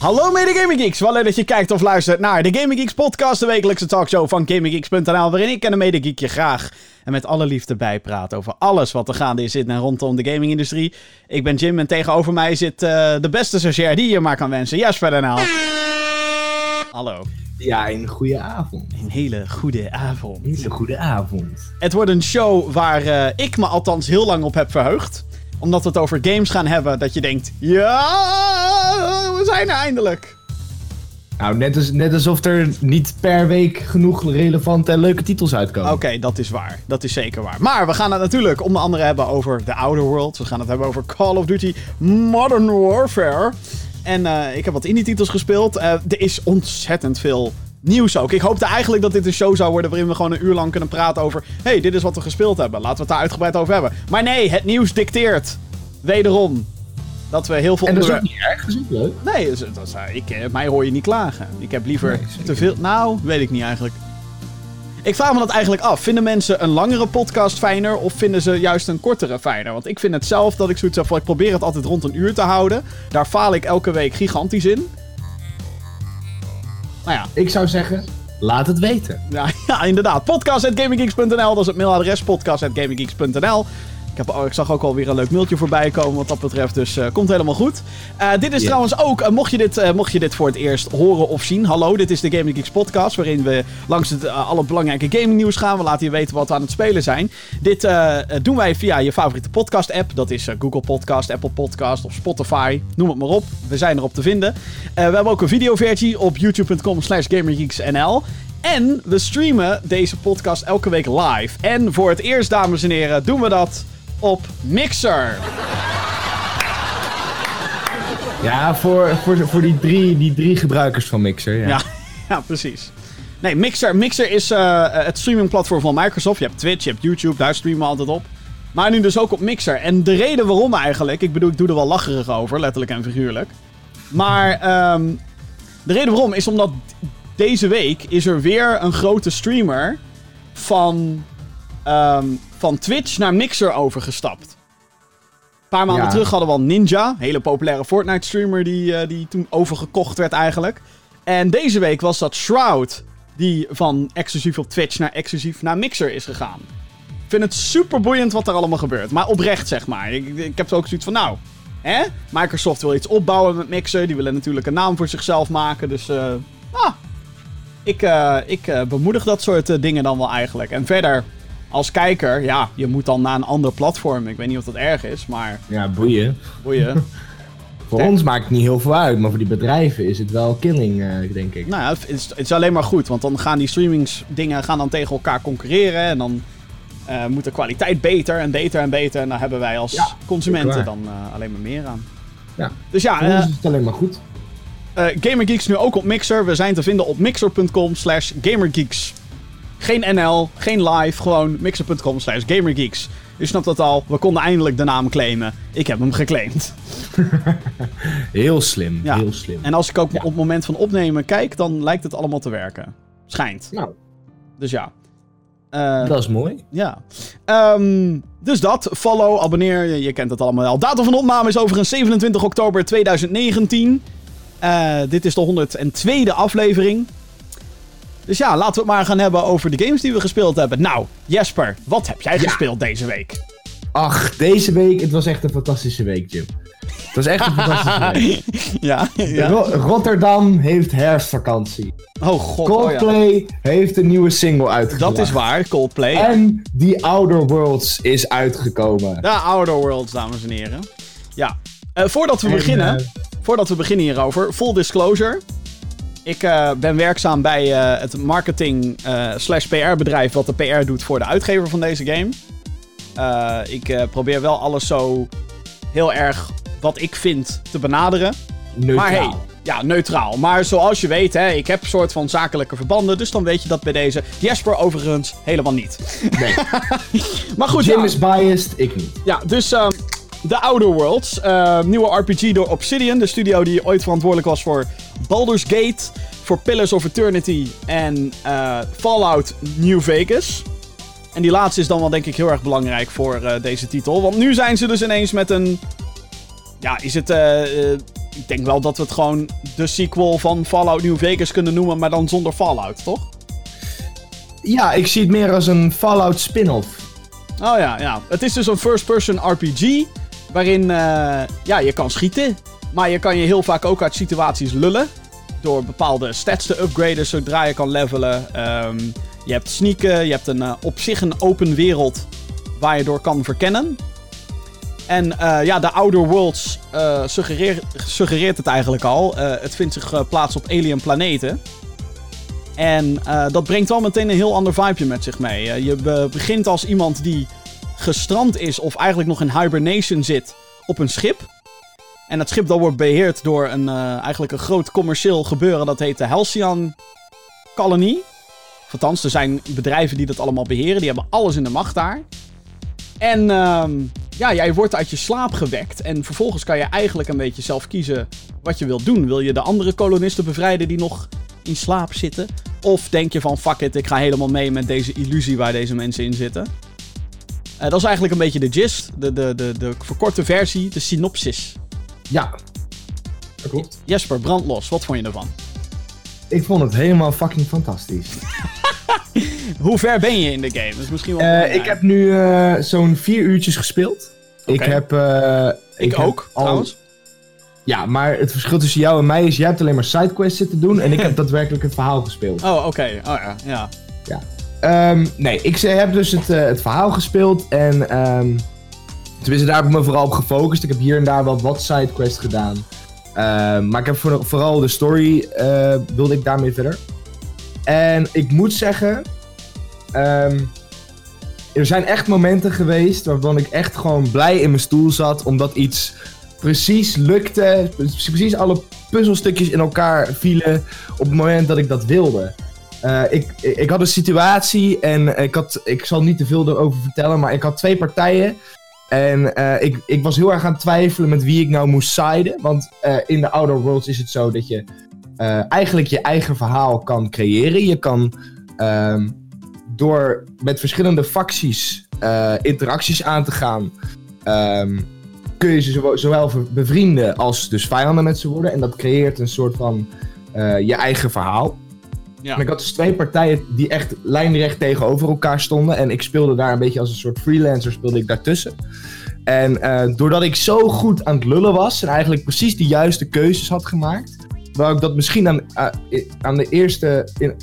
Hallo mede Gaming Geeks, wel leuk dat je kijkt of luistert naar de Gaming Geeks podcast, de wekelijkse talkshow van GamingGeeks.nl, waarin ik en een mede je graag en met alle liefde bijpraat over alles wat er gaande is in en rondom de gamingindustrie. Ik ben Jim en tegenover mij zit uh, de beste stagiair die je maar kan wensen, Jasper NL. Hallo. Ja, een goede avond. Een hele goede avond. Een hele goede avond. Het wordt een show waar uh, ik me althans heel lang op heb verheugd omdat we het over games gaan hebben, dat je denkt: ja, we zijn er eindelijk. Nou, net, als, net alsof er niet per week genoeg relevante en leuke titels uitkomen. Oké, dat is waar. Dat is zeker waar. Maar we gaan het natuurlijk onder andere hebben over The Outer Worlds. We gaan het hebben over Call of Duty Modern Warfare. En uh, ik heb wat indie titels gespeeld. Uh, er is ontzettend veel nieuws ook. Ik hoopte eigenlijk dat dit een show zou worden waarin we gewoon een uur lang kunnen praten over... hey, dit is wat we gespeeld hebben. Laten we het daar uitgebreid over hebben. Maar nee, het nieuws dicteert. Wederom. Dat we heel veel... En dat is ook niet erg, dat is ook leuk. Nee, dat is, dat is, ik, eh, mij hoor je niet klagen. Ik heb liever nee, te veel... Nou, weet ik niet eigenlijk. Ik vraag me dat eigenlijk af. Vinden mensen een langere podcast fijner of vinden ze juist een kortere fijner? Want ik vind het zelf dat ik zoiets heb van ik probeer het altijd rond een uur te houden. Daar faal ik elke week gigantisch in. Nou ja. Ik zou zeggen, laat het weten. Ja, ja inderdaad. Podcast.gaminggeeks.nl, dat is het mailadres. Podcast.gaminggeeks.nl. Heb, oh, ik zag ook alweer een leuk mailtje voorbij komen wat dat betreft, dus uh, komt helemaal goed. Uh, dit is trouwens ook, uh, mocht, je dit, mocht je dit voor het eerst horen of zien, hallo, dit is de Gaming Geeks podcast, waarin we langs het, alle belangrijke gaming nieuws gaan. We laten je weten wat we aan het spelen zijn. Dit doen wij via je favoriete podcast app, dat is Google Podcast, Apple Podcast of Spotify, noem het maar op. We zijn erop te vinden. we hebben ook een videoversie op youtube.com slash gamergeeksnl. En we streamen deze podcast elke week live. En voor het eerst, dames en heren, doen we dat op Mixer. Ja, voor, voor, voor die, drie, die drie gebruikers van Mixer. Ja, ja, ja precies. Nee, Mixer, Mixer is uh, het streamingplatform van Microsoft. Je hebt Twitch, je hebt YouTube, daar streamen we altijd op. Maar nu dus ook op Mixer. En de reden waarom eigenlijk, ik bedoel, ik doe er wel lacherig over, letterlijk en figuurlijk. Maar um, de reden waarom is omdat deze week is er weer een grote streamer van um, van Twitch naar Mixer overgestapt. Een paar maanden terug hadden we al Ninja, hele populaire Fortnite-streamer die, uh, die toen overgekocht werd eigenlijk. En deze week was dat Shroud, die van exclusief op Twitch naar exclusief naar Mixer is gegaan. Ik vind het super boeiend wat er allemaal gebeurt. Maar oprecht, zeg maar. Ik, ik heb ook zoiets van, nou, hè? Microsoft wil iets opbouwen met Mixer. Die willen natuurlijk een naam voor zichzelf maken. Dus, uh, ah, ik, uh, ik bemoedig dat soort dingen dan wel eigenlijk. En verder, als kijker, ja, je moet dan naar een ander platform. Ik weet niet of dat erg is, maar... Ja, boeien. Boeien. voor ons maakt het niet heel veel uit, maar voor die bedrijven is het wel killing, uh, denk ik. Nou, het is, het is alleen maar goed, want dan gaan die streamingsdingen gaan dan tegen elkaar concurreren en dan uh, moet de kwaliteit beter en beter en beter. En dan hebben wij als consumenten dan uh, alleen maar meer aan. Ja, dus ja, voor ons is het alleen maar goed. Gamergeeks nu ook op Mixer. We zijn te vinden op mixer.com slash gamergeeks. Geen NL, geen live, gewoon mixer.com slash gamergeeks. U snapt dat al, we konden eindelijk de naam claimen. Ik heb hem geclaimd. heel slim, ja. heel slim. En als ik ook op het moment van opnemen kijk, dan lijkt het allemaal te werken. Schijnt. Nou. Dus ja. Uh, dat is mooi. Ja. Um, dus dat. Follow, abonneer. Je, je kent het allemaal wel. Datum van opname is overigens 27 oktober 2019. Uh, dit is de 102e aflevering. Dus ja, laten we het maar gaan hebben over de games die we gespeeld hebben. Nou, Jesper, wat heb jij gespeeld deze week? Ach, deze week, het was echt een fantastische week, Jim. Het was echt een fantastische week. ja, ja. Rotterdam heeft herfstvakantie. Oh god. Coldplay oh, ja. heeft een nieuwe single uitgebracht. Dat is waar, Coldplay. En The Outer Worlds is uitgekomen. De Outer Worlds, dames en heren. Ja. Uh, voordat we en, beginnen, uh, voordat we beginnen hierover, full disclosure. Ik uh, ben werkzaam bij uh, het marketing uh, slash PR bedrijf wat de PR doet voor de uitgever van deze game. ik probeer wel alles zo heel erg wat ik vind te benaderen. Neutraal. Maar hey, ja, neutraal. Maar zoals je weet, hè, ik heb een soort van zakelijke verbanden. Dus dan weet je dat bij deze. Jesper overigens helemaal niet. Nee. maar goed, Jim ja. is biased, ik niet. Ja, dus... The Outer Worlds. Uh, nieuwe RPG door Obsidian. De studio die ooit verantwoordelijk was voor Baldur's Gate. Voor Pillars of Eternity. En uh, Fallout New Vegas. En die laatste is dan wel denk ik heel erg belangrijk voor uh, deze titel. Want nu zijn ze dus ineens met een... Ja, is het ik denk wel dat we het gewoon de sequel van Fallout New Vegas kunnen noemen, maar dan zonder Fallout, toch? Ja, ik zie het meer als een Fallout spin-off. Oh ja, ja. Het is dus een first-person RPG. Waarin ja, je kan schieten. Maar je kan je heel vaak ook uit situaties lullen. Door bepaalde stats te upgraden zodra je kan levelen. Um, je hebt sneaken. Je hebt een, uh, op zich een open wereld waar je door kan verkennen. En uh, ja, de Outer Worlds suggereert, suggereert het eigenlijk al. het vindt zich plaats op alien planeten. En dat brengt wel meteen een heel ander vibeje met zich mee. Je be begint als iemand die gestrand is of eigenlijk nog in hibernation zit op een schip. En dat schip dat wordt beheerd door een, uh, eigenlijk een groot commercieel gebeuren. Dat heet de Halcyon Colony. Althans, er zijn bedrijven die dat allemaal beheren. Die hebben alles in de macht daar. En ja, jij wordt uit je slaap gewekt. En vervolgens kan je eigenlijk een beetje zelf kiezen wat je wilt doen. Wil je de andere kolonisten bevrijden die nog in slaap zitten? Of denk je van fuck it, ik ga helemaal mee met deze illusie waar deze mensen in zitten? Uh, dat is eigenlijk een beetje de gist, de, de, de, de verkorte versie, de synopsis. Ja, dat klopt. Jesper, brandlos, wat vond je ervan? Ik vond het helemaal fucking fantastisch. Hoe ver ben je in de game? Dat is misschien wel uh, ik heb nu uh, zo'n vier uurtjes gespeeld. Okay. Ik heb... ik, ik ook, heb al... trouwens. Ja, maar het verschil tussen jou en mij is, jij hebt alleen maar sidequests zitten doen en ik heb daadwerkelijk het verhaal gespeeld. Oh, oké. Oh ja, ja. ja. Um, nee, ik heb dus het, uh, het verhaal gespeeld en um, tenminste daar heb ik me vooral op gefocust. Ik heb hier en daar wel wat sidequests gedaan. Um, maar ik heb voor, vooral de story uh, wilde ik daarmee verder. En ik moet zeggen, er zijn echt momenten geweest waarvan ik echt gewoon blij in mijn stoel zat omdat iets precies lukte. Precies alle puzzelstukjes in elkaar vielen op het moment dat ik dat wilde. Uh, ik, ik had een situatie en ik, had, ik zal niet te veel erover vertellen, maar ik had twee partijen. En uh, ik, ik was heel erg aan het twijfelen met wie ik nou moest siden. Want uh, in de Outer Worlds is het zo dat je eigenlijk je eigen verhaal kan creëren. Je kan ehm, door met verschillende facties interacties aan te gaan. Um, kun je ze zowel bevrienden als dus vijanden met ze worden. En dat creëert een soort van je eigen verhaal. Ja. Ik had dus twee partijen die echt lijnrecht tegenover elkaar stonden. En ik speelde daar een beetje als een soort freelancer, speelde ik daartussen. En uh, doordat ik zo goed aan het lullen was en eigenlijk precies de juiste keuzes had gemaakt, waar ik dat misschien aan, uh, aan de eerste, in,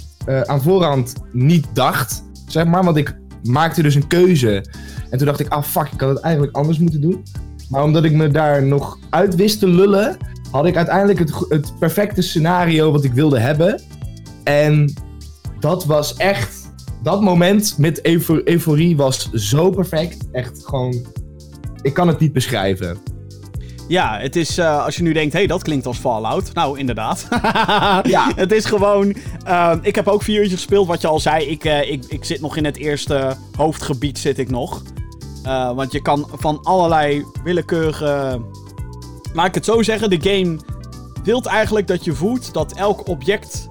aan voorhand niet dacht, zeg maar. Want ik maakte dus een keuze. En toen dacht ik, ah fuck, ik had het eigenlijk anders moeten doen. Maar omdat ik me daar nog uit wist te lullen, had ik uiteindelijk het, het perfecte scenario wat ik wilde hebben. En dat was echt. Dat moment met euforie was zo perfect. Echt gewoon. Ik kan het niet beschrijven. Ja, het is uh, als je nu denkt, hé, hey, dat klinkt als Fallout. Nou, inderdaad. ja. Het is gewoon. Uh, ik heb ook vier uurtjes gespeeld, wat je al zei. Ik, uh, ik, ik zit nog in het eerste hoofdgebied, zit ik nog. Want je kan van allerlei willekeurige. Laat ik het zo zeggen, de game wilt eigenlijk dat je voelt dat elk object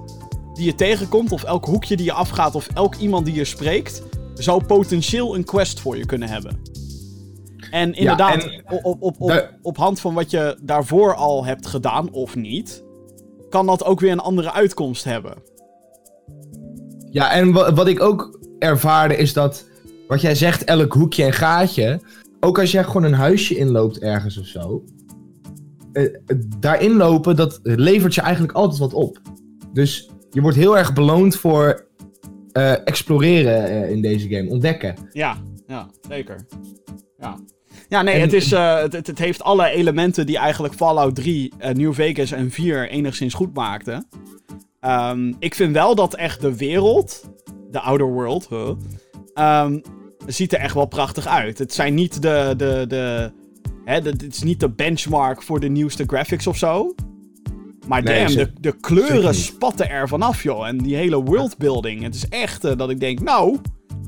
die je tegenkomt, of elk hoekje die je afgaat, of elk iemand die je spreekt, zou potentieel een quest voor je kunnen hebben. En inderdaad, ja, en, op, op, op, op hand van wat je daarvoor al hebt gedaan of niet, kan dat ook weer een andere uitkomst hebben. Ja, en wat ik ook ervaarde is dat wat jij zegt, elk hoekje en gaatje. Ook als jij gewoon een huisje inloopt ergens of zo. Uh, daarin lopen, dat levert je eigenlijk altijd wat op. Dus je wordt heel erg beloond voor uh, exploreren uh, in deze game, ontdekken. Ja, ja, zeker. Ja. Ja, nee, het, is, het, het, heeft alle elementen die eigenlijk Fallout 3, New Vegas en 4 enigszins goed maakten. Um, ik vind wel dat echt de wereld, de Outer World, huh, um, ziet er echt wel prachtig uit. Het zijn niet de. de, de hè, het is niet de benchmark voor de nieuwste graphics of zo. Maar nee, damn, de, de kleuren spatten er vanaf, joh. En die hele worldbuilding. Het is echt uh, dat ik denk, nou.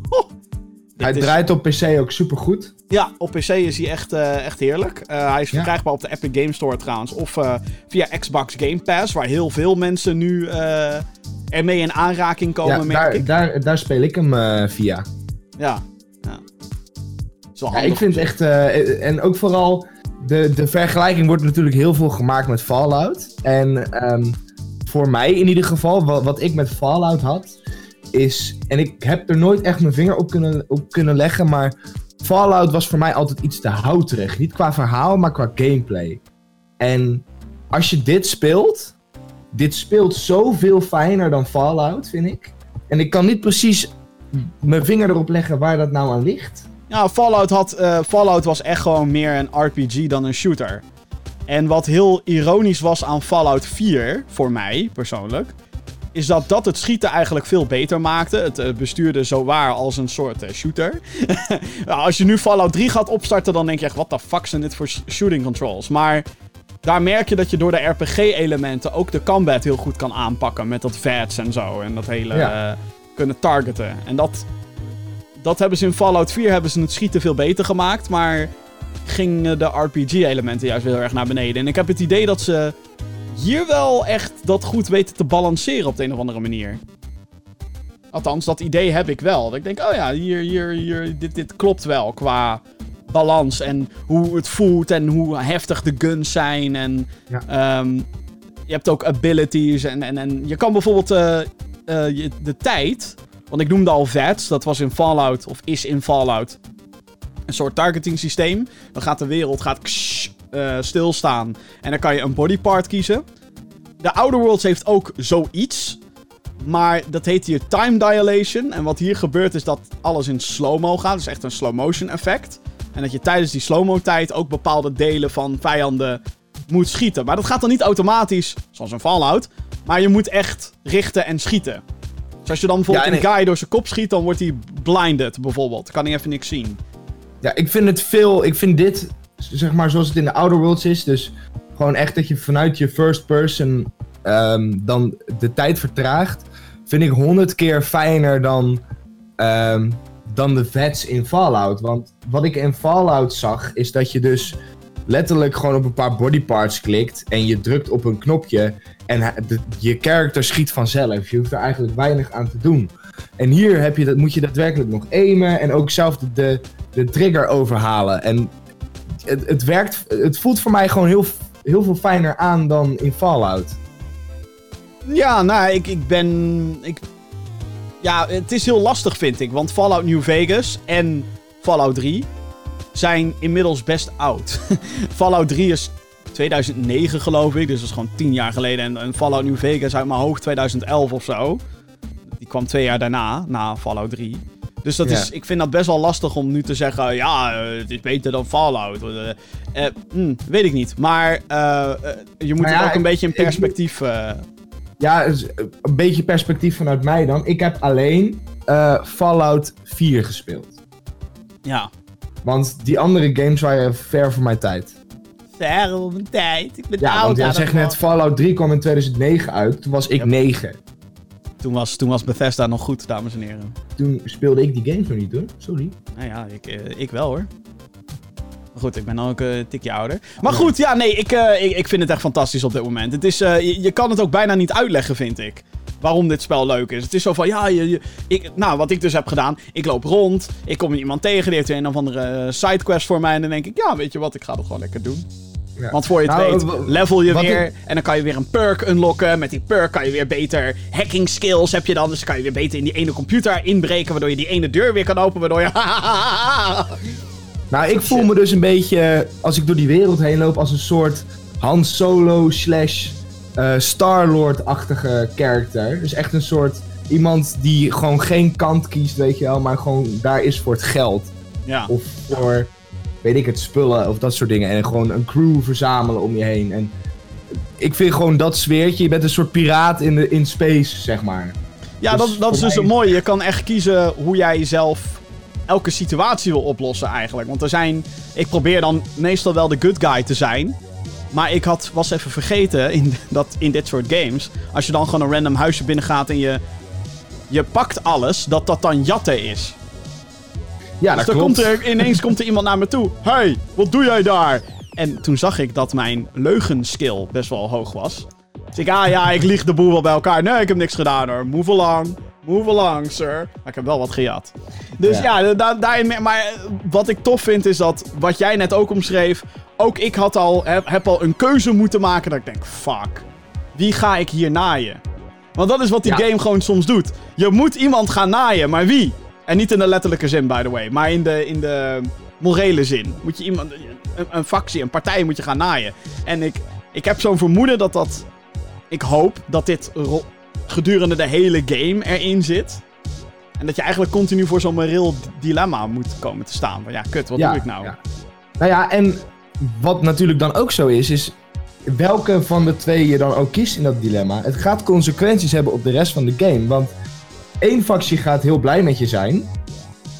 Oh, hij draait op PC ook super goed. Ja, op PC is hij echt, uh, echt heerlijk. Uh, hij is verkrijgbaar op de Epic Game Store trouwens. Of via Xbox Game Pass, waar heel veel mensen nu ermee in aanraking komen. Ja, daar, daar, daar speel ik hem via. Ja, ja. ik vind echt, uh, en ook vooral de, de vergelijking wordt natuurlijk heel veel gemaakt met Fallout. En ehm, voor mij in ieder geval, wat, wat ik met Fallout had, is... En ik heb er nooit echt mijn vinger op kunnen, op kunnen leggen, maar Fallout was voor mij altijd iets te houterig. Niet qua verhaal, maar qua gameplay. En als je dit speelt, dit speelt zoveel fijner dan Fallout, vind ik. En ik kan niet precies mijn vinger erop leggen waar dat nou aan ligt. Ja, Fallout, had, eh, Fallout was echt gewoon meer een RPG dan een shooter. En wat heel ironisch was aan Fallout 4, voor mij persoonlijk, is dat dat het schieten eigenlijk veel beter maakte. Het uh, bestuurde zo waar als een soort uh, shooter. als je nu Fallout 3 gaat opstarten, dan denk je echt, wat de fuck zijn dit voor shooting controls? Maar daar merk je dat je door de RPG-elementen ook de combat heel goed kan aanpakken. Met dat VATS en zo. En dat hele ja. kunnen targeten. En dat, dat hebben ze in Fallout 4 hebben ze het schieten veel beter gemaakt. Maar gingen de RPG-elementen juist heel erg naar beneden. En ik heb het idee dat ze hier wel echt dat goed weten te balanceren op de een of andere manier. Althans, dat idee heb ik wel. Dat ik denk, oh ja, hier, hier, hier, dit, dit klopt wel qua balans en hoe het voelt en hoe heftig de guns zijn. En ja. um, je hebt ook abilities en, en, en je kan bijvoorbeeld uh, uh, de tijd, want ik noemde al VATS, dat was in Fallout, of is in Fallout, een soort targeting systeem. Dan gaat de wereld gaat uh, stilstaan en dan kan je een bodypart kiezen. De Outer Worlds heeft ook zoiets. Maar dat heet hier time dilation. En wat hier gebeurt is dat alles in slow-mo gaat. Dus echt een slow-motion effect. En dat je tijdens die slow-mo tijd ook bepaalde delen van vijanden moet schieten. Maar dat gaat dan niet automatisch, zoals een Fallout. Maar je moet echt richten en schieten. Dus als je dan bijvoorbeeld ja, nee. een guy door zijn kop schiet, dan wordt hij blinded bijvoorbeeld. Kan hij even niks zien. Ja, ik vind het veel... Ik vind dit, zeg maar zoals het in de Outer Worlds is. Dus gewoon echt dat je vanuit je first person um, dan de tijd vertraagt. Vind ik honderd keer fijner dan... Um, dan de vets in Fallout. Want wat ik in Fallout zag, is dat je dus letterlijk gewoon op een paar bodyparts klikt en je drukt op een knopje en je character schiet vanzelf. Je hoeft er eigenlijk weinig aan te doen. En hier heb je dat, moet je daadwerkelijk nog aimen en ook zelf de, de, de trigger overhalen. En het, het, werkt, het voelt voor mij gewoon heel, heel veel fijner aan dan in Fallout. Ja, nou, ik, ik ben. Ik, ja, het is heel lastig, vind ik. Want Fallout New Vegas en Fallout 3 zijn inmiddels best oud. Fallout 3 is 2009, geloof ik. Dus dat is gewoon 10 jaar geleden. En, en Fallout New Vegas uit mijn hoofd 2011 of zo. Die kwam twee jaar daarna, na Fallout 3. Dus dat is, ik vind dat best wel lastig om nu te zeggen: ja, uh, het is beter dan Fallout. Uh, uh, mm, weet ik niet. Maar je moet ja, het ook een beetje in perspectief. Ja, een beetje perspectief vanuit mij dan. Ik heb alleen Fallout 4 gespeeld. Ja. Want die andere games waren ver voor mijn tijd. Ver voor mijn tijd. Ik ben ja, oud. want jij zegt net Fallout 3 kwam in 2009 uit. Toen was ik yep. 9. Toen was, toen was Bethesda nog goed, dames en heren. Toen speelde ik die games nog niet hoor. Sorry. Nou ja, ik, uh, ik wel hoor. Maar goed, ik ben ook uh, een tikje ouder. Maar goed, ja, nee, ik, uh, ik, ik vind het echt fantastisch op dit moment. Het is, je, je kan het ook bijna niet uitleggen, vind ik waarom dit spel leuk is. Het is zo van, ja, je, je, ik, nou, wat ik dus heb gedaan. Ik loop rond, ik kom iemand tegen, die heeft een of andere sidequest voor mij. En dan denk ik, ja, weet je wat, ik ga dat gewoon lekker doen. Ja. Want voor je het nou, weet, level je weer. Ik... En dan kan je weer een perk unlocken. Met die perk kan je weer beter hacking skills heb je dan. Dus kan je weer beter in die ene computer inbreken. Waardoor je die ene deur weer kan openen. Waardoor je. nou, ik voel me dus een beetje. Als ik door die wereld heen loop. Als een soort Han Solo slash uh, Star-Lord-achtige character. Dus echt een soort iemand die gewoon geen kant kiest, weet je wel, maar gewoon daar is voor het geld. Ja. Of voor, weet ik het, spullen of dat soort dingen. En gewoon een crew verzamelen om je heen. En ik vind gewoon dat sfeertje, je bent een soort piraat in, de, in space, zeg maar. Ja, dus dat, dat is dus mij... mooi. Je kan echt kiezen hoe jij zelf elke situatie wil oplossen eigenlijk. Want er zijn, ik probeer dan meestal wel de good guy te zijn. Maar ik had, was even vergeten in, dat in dit soort games. Als je dan gewoon een random huisje binnengaat en je, je pakt alles, dat dat dan jatten is. Ja, dus dat dan Komt er, ineens komt er iemand naar me toe. Hey, wat doe jij daar? En toen zag ik dat mijn leugenskill best wel hoog was. Dus ik, ah ja, ik lieg de boel wel bij elkaar. Nee, ik heb niks gedaan hoor. Move along. Move along, sir. Maar ik heb wel wat gejat. Dus ja, ja da daarin... Maar wat ik tof vind is dat, wat jij net ook omschreef ook ik had al, heb, heb al een keuze moeten maken dat ik denk, fuck, wie ga ik hier naaien? Want dat is wat die Ja. game gewoon soms doet. Je moet iemand gaan naaien, maar wie? En niet in de letterlijke zin, by the way, maar in de, in de morele zin. Moet je iemand, een, een factie, een partij moet je gaan naaien. En ik, ik heb zo'n vermoeden dat dat, ik hoop dat dit gedurende de hele game erin zit. En dat je eigenlijk continu voor zo'n moreel dilemma moet komen te staan. Van ja, kut, wat ja, doe ik nou? ja. Nou ja, en wat natuurlijk dan ook zo is, is welke van de twee je dan ook kiest in dat dilemma. Het gaat consequenties hebben op de rest van de game. Want één factie gaat heel blij met je zijn.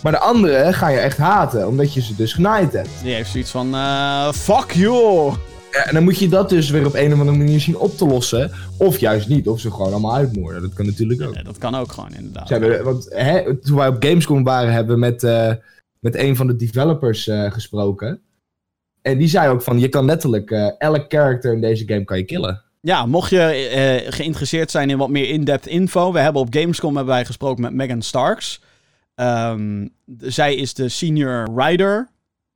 Maar de andere ga je echt haten, omdat je ze dus genaaid hebt. Die heeft zoiets van, eh, fuck you. Ja, en dan moet je dat dus weer op een of andere manier zien op te lossen. Of juist niet, of ze gewoon allemaal uitmoorden. Dat kan natuurlijk ook. Nee, dat kan ook gewoon, inderdaad. Ze hebben, want hè, toen wij op Gamescom waren, hebben we met, eh, met een van de developers eh, gesproken. En die zei ook van, je kan letterlijk eh, elk character in deze game kan je killen. Ja, mocht je geïnteresseerd zijn in wat meer in-depth info. We hebben op Gamescom hebben wij gesproken met Megan Starks. Ehm, zij is de senior writer.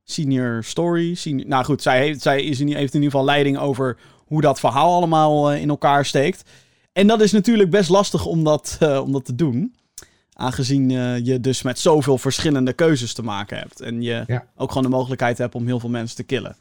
Senior story. Senior, nou goed, zij, heeft, zij is in, heeft in ieder geval leiding over hoe dat verhaal allemaal eh, in elkaar steekt. En dat is natuurlijk best lastig om dat, eh, om dat te doen. Aangezien eh, je dus met zoveel verschillende keuzes te maken hebt. En je Ja. ook gewoon de mogelijkheid hebt om heel veel mensen te killen.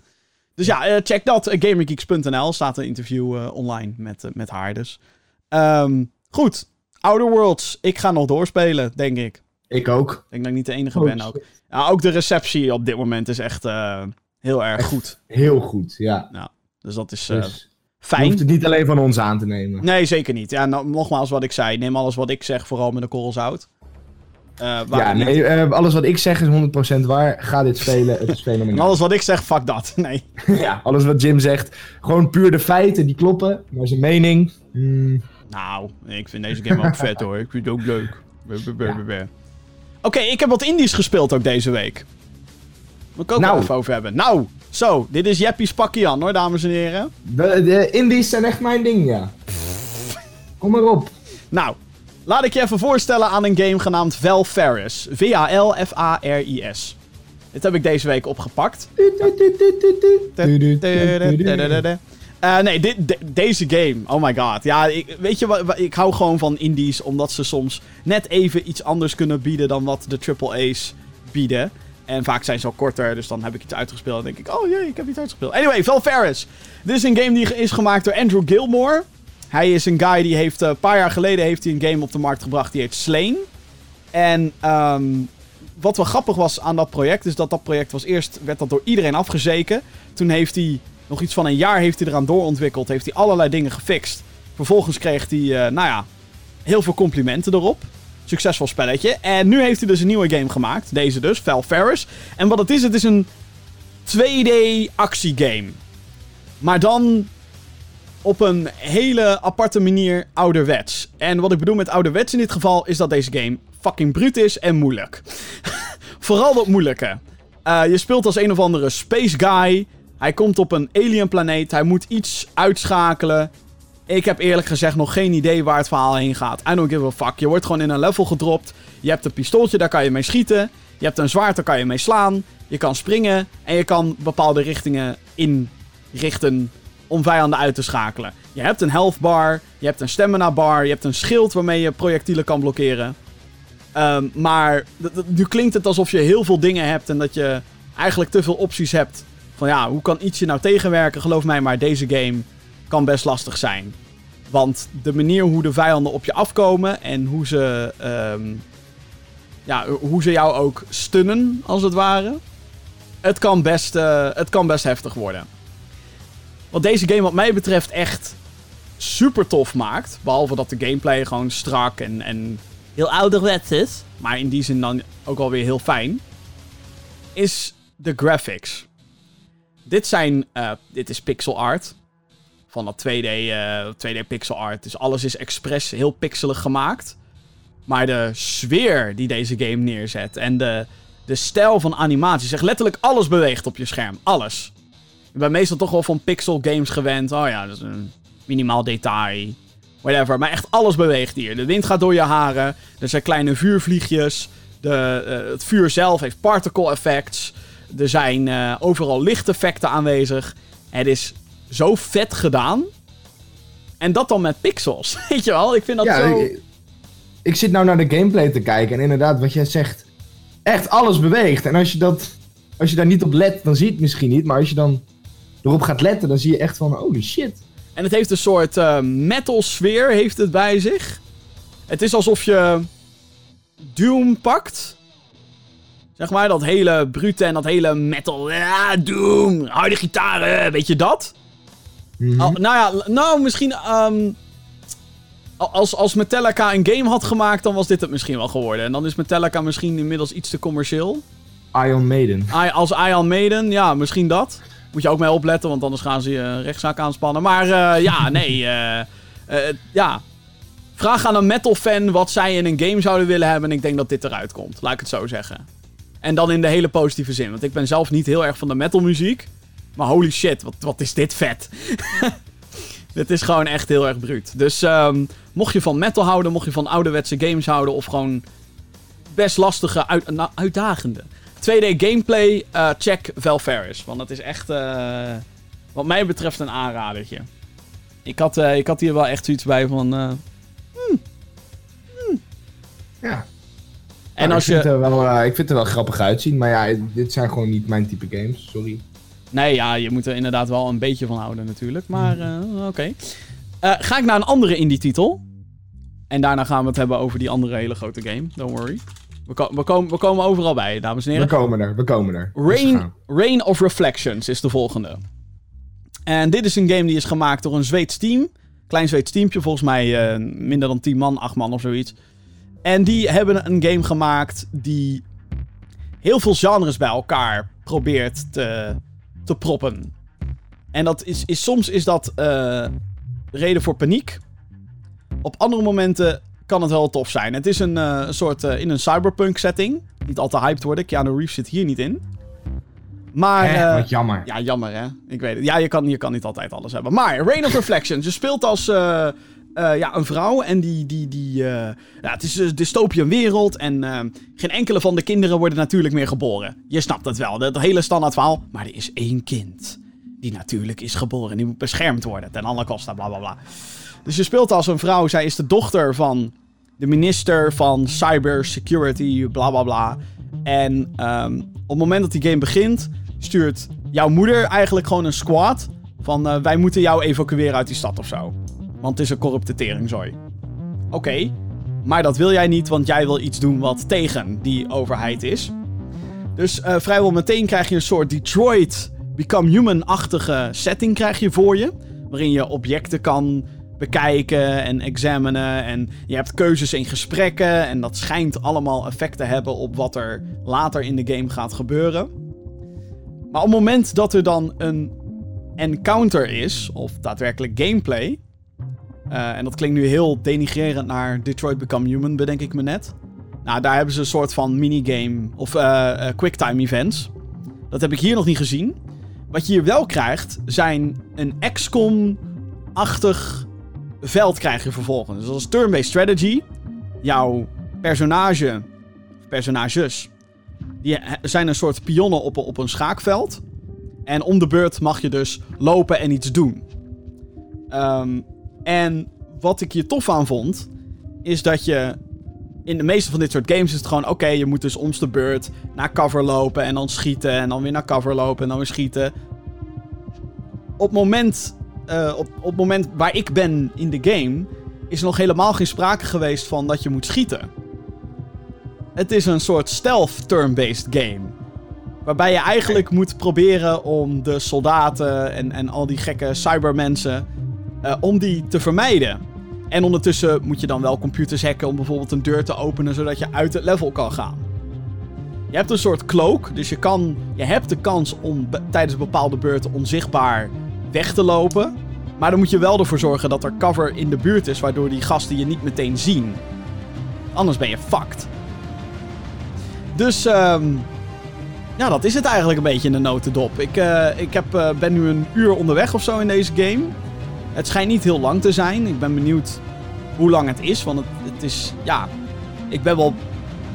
Dus ja, check dat. GamerGeeks.nl staat een interview online met, met haar dus. Ehm, goed, Outer Worlds. Ik ga nog doorspelen, denk ik. Ik ook. Ik denk dat ik niet de enige Oh, ben ook. Ja, ook de receptie op dit moment is echt eh, heel erg Echt goed. Heel goed, ja. Dus dat is eh, Dus je fijn. hoeft het niet alleen van ons aan te nemen. Nee, zeker niet. Ja, nou, nogmaals wat ik zei. Neem alles wat ik zeg vooral met een korrel zout. Eh, Ja, nee, alles wat ik zeg is 100% waar. Ga dit spelen, het is En alles wat ik zeg, fuck dat. Nee. ja, alles wat Jim zegt, gewoon puur de feiten, die kloppen. Maar zijn mening, hmm, Nou, ik vind deze game ook vet hoor. Ik vind het ook leuk. Be- Oké, ik heb wat indies gespeeld ook deze week. Moet ik ook Nou. even over hebben. Nou, zo. Dit is Jeppie's pakje aan hoor, dames en heren. de, de indies zijn echt mijn ding, ja. Kom maar op. Nou, laat ik je even voorstellen aan een game genaamd Valfaris. V-A-L-F-A-R-I-S. Dit heb ik deze week opgepakt. Eh, nee, dit, de- deze game. Oh my god. Ja, weet je wat? Ik hou gewoon van indies, omdat ze soms net even iets anders kunnen bieden dan wat de AAA's bieden. En vaak zijn ze al korter, dus dan heb ik iets uitgespeeld en denk ik, oh jee, ik heb iets uitgespeeld. Anyway, Valfaris. Dit is een game die is gemaakt door Andrew Gilmore. Hij is een guy die heeft, eh, een paar jaar geleden heeft hij een game op de markt gebracht die heet Slain. En ehm, wat wel grappig was aan dat project, is dat dat project was eerst, werd dat door iedereen afgezeken. Toen heeft hij nog iets van een jaar heeft hij eraan doorontwikkeld. Heeft hij allerlei dingen gefixt. Vervolgens kreeg hij, eh, nou ja, heel veel complimenten erop. Succesvol spelletje. En nu heeft hij dus een nieuwe game gemaakt. Deze dus, Valfaris. En wat het is, het is een 2D actiegame. Maar dan op een hele aparte manier ouderwets. En wat ik bedoel met ouderwets in dit geval is dat deze game fucking bruut is en moeilijk. Vooral dat moeilijke. Eh, je speelt als een of andere space guy. Hij komt op een alien planeet. Hij moet iets uitschakelen. Ik heb eerlijk gezegd nog geen idee waar het verhaal heen gaat. I don't give a fuck. Je wordt gewoon in een level gedropt. Je hebt een pistooltje, daar kan je mee schieten. Je hebt een zwaard, daar kan je mee slaan. Je kan springen. En je kan bepaalde richtingen inrichten om vijanden uit te schakelen. Je hebt een health bar. Je hebt een stamina bar. Je hebt een schild waarmee je projectielen kan blokkeren. Ehm, maar nu klinkt het alsof je heel veel dingen hebt en dat je eigenlijk te veel opties hebt. Van ja, hoe kan iets je nou tegenwerken? Geloof mij maar, deze game kan best lastig zijn. Want de manier hoe de vijanden op je afkomen en hoe ze, ehm, ja, hoe ze jou ook stunnen, als het ware. Het kan best, eh, het kan best heftig worden. Wat deze game wat mij betreft echt super tof maakt. Behalve dat de gameplay gewoon strak en, en heel ouderwets is. Maar in die zin dan ook alweer heel fijn. Is de graphics. Dit zijn, eh, dit is pixel art. Van dat 2D, eh, 2D pixel art. Dus alles is expres heel pixelig gemaakt. Maar de sfeer die deze game neerzet. En de, de stijl van animatie. Zeg letterlijk alles beweegt op je scherm. Alles. Ik ben meestal toch wel van pixel games gewend. Oh ja, dat is een minimaal detail. Whatever. Maar echt alles beweegt hier. De wind gaat door je haren. Er zijn kleine vuurvliegjes. De, eh, het vuur zelf heeft particle effects. Er zijn eh, overal lichteffecten aanwezig. Het is zo vet gedaan. En dat dan met pixels. Weet je wel? Ik vind dat ja, zo... ik, ik zit nou naar de gameplay te kijken en inderdaad, wat jij zegt, echt alles beweegt. En als je, dat, als je daar niet op let, dan zie je het misschien niet. Maar als je dan erop gaat letten, dan zie je echt van, holy shit. En het heeft een soort eh, metal sfeer heeft het bij zich. Het is alsof je Doom pakt. Zeg maar, dat hele brute en dat hele metal. Ja, Doom, harde gitaren, weet je dat? Mhm. Nou ja, nou misschien... ehm, al- als, als Metallica een game had gemaakt, dan was dit het misschien wel geworden. En dan is Metallica misschien inmiddels iets te commercieel. Iron Maiden. I- Als Iron Maiden, ja, misschien dat. Moet je ook mee opletten, want anders gaan ze je rechtszaak aanspannen. Maar eh, ja, nee. eh, eh, ja. Vraag aan een metal fan wat zij in een game zouden willen hebben. En ik denk dat dit eruit komt. Laat ik het zo zeggen. En dan in de hele positieve zin. Want ik ben zelf niet heel erg van de metal muziek. Maar holy shit, wat, wat is dit vet. dit is gewoon echt heel erg bruut. Dus ehm, mocht je van metal houden, mocht je van ouderwetse games houden. Of gewoon best lastige, uit, nou, uitdagende 2D gameplay, eh, check Valfaris. Want dat is echt, eh, wat mij betreft, een aanradertje. Ik had, eh, ik had hier wel echt zoiets bij van... eh, Ja. En Nou, als ik, vind je... er wel, eh, ik vind het er wel grappig uitzien, maar ja, dit zijn gewoon niet mijn type games, sorry. Nee, ja, je moet er inderdaad wel een beetje van houden natuurlijk. Maar eh, oké. Eh, ga ik naar een andere indie-titel. En daarna gaan we het hebben over die andere hele grote game. Don't worry. We, ko- we, komen, we komen overal bij, dames en We heren. komen er, we komen er. Dus we Rain. Rain of Reflections is de volgende. En dit is een game die is gemaakt door een Zweeds team. Klein Zweeds teampje, volgens mij minder dan 10 man, 8 man of zoiets. En die hebben een game gemaakt die heel veel genres bij elkaar probeert te, te proppen. En dat is, is, soms is dat eh, reden voor paniek. Op andere momenten kan het wel tof zijn. Het is een, een soort eh, in een cyberpunk setting. Niet al te hyped worden. Keanu Reeves zit hier niet in. Maar Hè, wat jammer. ja, jammer hè. Ik weet het. Ja, je kan, je kan niet altijd alles hebben. Maar Rain of Reflections. Je speelt als eh, ja, een vrouw. En die... die, die eh, ja, het is een dystopian wereld. En eh, geen enkele van de kinderen worden natuurlijk meer geboren. Je snapt het wel. Dat hele standaard verhaal. Maar er is één kind. Die natuurlijk is geboren. Die moet beschermd worden. Ten alle kosten. Bla bla bla. Dus je speelt als een vrouw. Zij is de dochter van de minister van cybersecurity. Bla bla bla. En ehm, op het moment dat die game begint, stuurt jouw moeder eigenlijk gewoon een squad. Van wij moeten jou evacueren uit die stad of zo. Want het is een corrupte teringzooi. Oké, maar dat wil jij niet, want jij wil iets doen wat tegen die overheid is. Dus eh, vrijwel meteen krijg je een soort Detroit Become Human-achtige setting krijg je voor je. Waarin je objecten kan bekijken en examinen. En je hebt keuzes in gesprekken. En dat schijnt allemaal effect te hebben op wat er later in de game gaat gebeuren. Maar op het moment dat er dan een encounter is, of daadwerkelijk gameplay. Eh, en dat klinkt nu heel denigrerend naar Detroit Become Human, bedenk ik me net. Nou, daar hebben ze een soort van minigame of eh, eh, quicktime events. Dat heb ik hier nog niet gezien. Wat je hier wel krijgt, zijn een XCOM-achtig veld krijg je vervolgens. Dus dat is turn-based strategy. Jouw personage, personages, die zijn een soort pionnen op, op een schaakveld. En om de beurt mag je dus lopen en iets doen. Ehm, en wat ik hier tof aan vond, is dat je... In de meeste van dit soort games is het gewoon... Oké, je moet dus om de beurt naar cover lopen en dan schieten. En dan weer naar cover lopen en dan weer schieten. Op het moment, eh, op, op moment waar ik ben in de game... is er nog helemaal geen sprake geweest van dat je moet schieten. Het is een soort stealth turn-based game. Waarbij je eigenlijk moet proberen om de soldaten en, en al die gekke cybermensen... eh, om die te vermijden. En ondertussen moet je dan wel computers hacken om bijvoorbeeld een deur te openen... zodat je uit het level kan gaan. Je hebt een soort cloak, dus je, kan, je hebt de kans om tijdens bepaalde beurten onzichtbaar weg te lopen. Maar dan moet je wel ervoor zorgen dat er cover in de buurt is, waardoor die gasten je niet meteen zien. Anders ben je fucked. Dus, ehm ja, dat is het eigenlijk een beetje in de notendop. Ik, eh, ik heb, eh, ben nu een uur onderweg of zo in deze game. Het schijnt niet heel lang te zijn. Ik ben benieuwd hoe lang het is, want het, het is, ja... Ik ben wel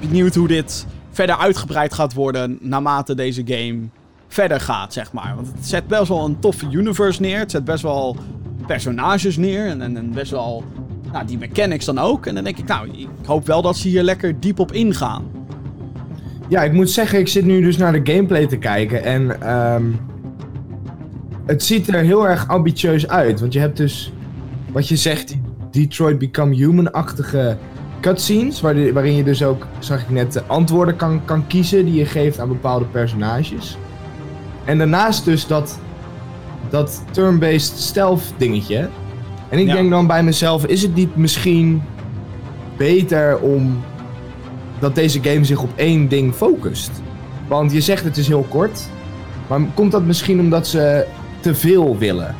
benieuwd hoe dit verder uitgebreid gaat worden naarmate deze game verder gaat, zeg maar. Want het zet best wel een toffe universe neer. Het zet best wel personages neer en, best wel nou, die mechanics dan ook. En dan denk ik, nou, ik hoop wel dat ze hier lekker diep op ingaan. Ja, ik moet zeggen, ik zit nu dus naar de gameplay te kijken en ehm, het ziet er heel erg ambitieus uit. Want je hebt dus, wat je zegt, die Detroit Become Human-achtige cutscenes, waar- waarin je dus ook, zag ik net, de antwoorden kan, kan kiezen die je geeft aan bepaalde personages. En daarnaast dus dat, dat turn-based stealth dingetje. En ik Ja. denk dan bij mezelf, is het niet misschien beter om dat deze game zich op één ding focust? Want je zegt het is heel kort, maar komt dat misschien omdat ze veel willen?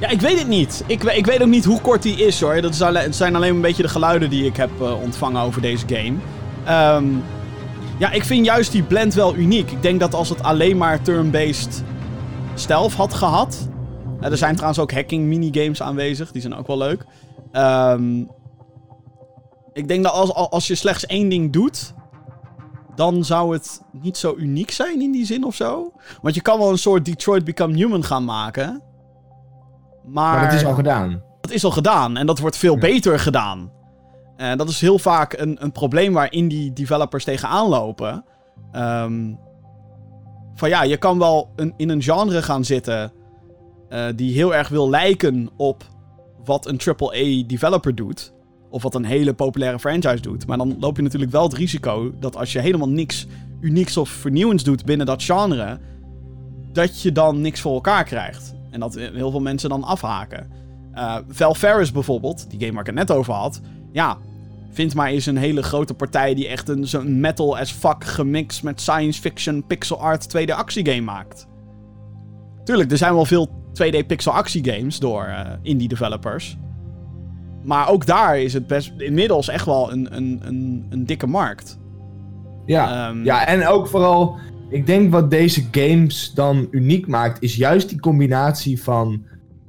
Ja, ik weet het niet. Ik, ik weet ook niet hoe kort die is hoor. Dat zijn alleen een beetje de geluiden die ik heb eh, ontvangen over deze game. Ehm, ja, ik vind juist die blend wel uniek. Ik denk dat als het alleen maar turn-based stealth had gehad. eh, er zijn trouwens ook hacking minigames aanwezig. Die zijn ook wel leuk. Ehm, ik denk dat als, als je slechts één ding doet. Dan zou het niet zo uniek zijn in die zin of zo. Want je kan wel een soort Detroit Become Human gaan maken. Maar, Maar dat is al gedaan. dat is al gedaan en dat wordt veel Ja. beter gedaan. En dat is heel vaak een, een probleem waar indie developers tegenaan lopen. Ehm, van ja, je kan wel een, in een genre gaan zitten eh, die heel erg wil lijken op wat een AAA developer doet. Of wat een hele populaire franchise doet. Maar dan loop je natuurlijk wel het risico dat als je helemaal niks unieks of vernieuwends doet binnen dat genre, dat je dan niks voor elkaar krijgt. En dat heel veel mensen dan afhaken. Eh Val Ferris bijvoorbeeld, die game waar ik het net over had. Ja, vind maar eens een hele grote partij die echt een zo'n metal as fuck gemixt met science fiction pixel art 2D actiegame maakt. Tuurlijk, er zijn wel veel 2D pixel actiegames door eh, indie developers. Maar ook daar is het best inmiddels echt wel een, een, een, een dikke markt. Ja. Ehm, ja, en ook vooral, ik denk wat deze games dan uniek maakt, is juist die combinatie van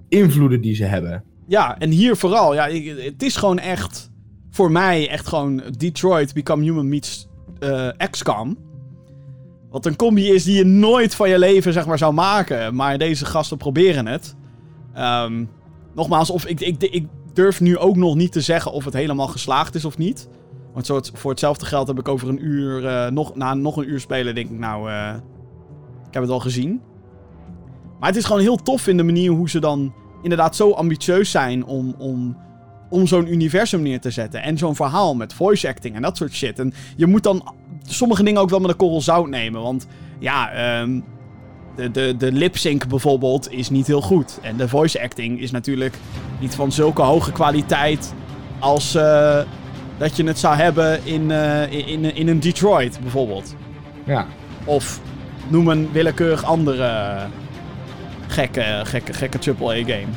invloeden die ze hebben. Ja, en hier vooral. Ja, ik- het is gewoon echt... Voor mij echt gewoon Detroit Become Human meets eh XCOM. Wat een combi is die je nooit van je leven zeg maar zou maken. Maar deze gasten proberen het. Ehm, nogmaals, of ik, ik, ik durf nu ook nog niet te zeggen of het helemaal geslaagd is of niet. Want het- voor hetzelfde geld heb ik over een uur... eh, nog, na nog een uur spelen denk ik nou... eh, ik heb het al gezien. Maar het is gewoon heel tof in de manier hoe ze dan inderdaad zo ambitieus zijn om, om, om zo'n universum neer te zetten. En zo'n verhaal met voice acting en dat soort shit. En je moet dan sommige dingen ook wel met een korrel zout nemen. Want ja, ehm, de, de, de lip sync bijvoorbeeld is niet heel goed. En de voice acting is natuurlijk niet van zulke hoge kwaliteit als eh, dat je het zou hebben in, eh, in, in, in een Detroit bijvoorbeeld. Ja. Of noem een willekeurig andere gekke, gekke, gekke AAA-game.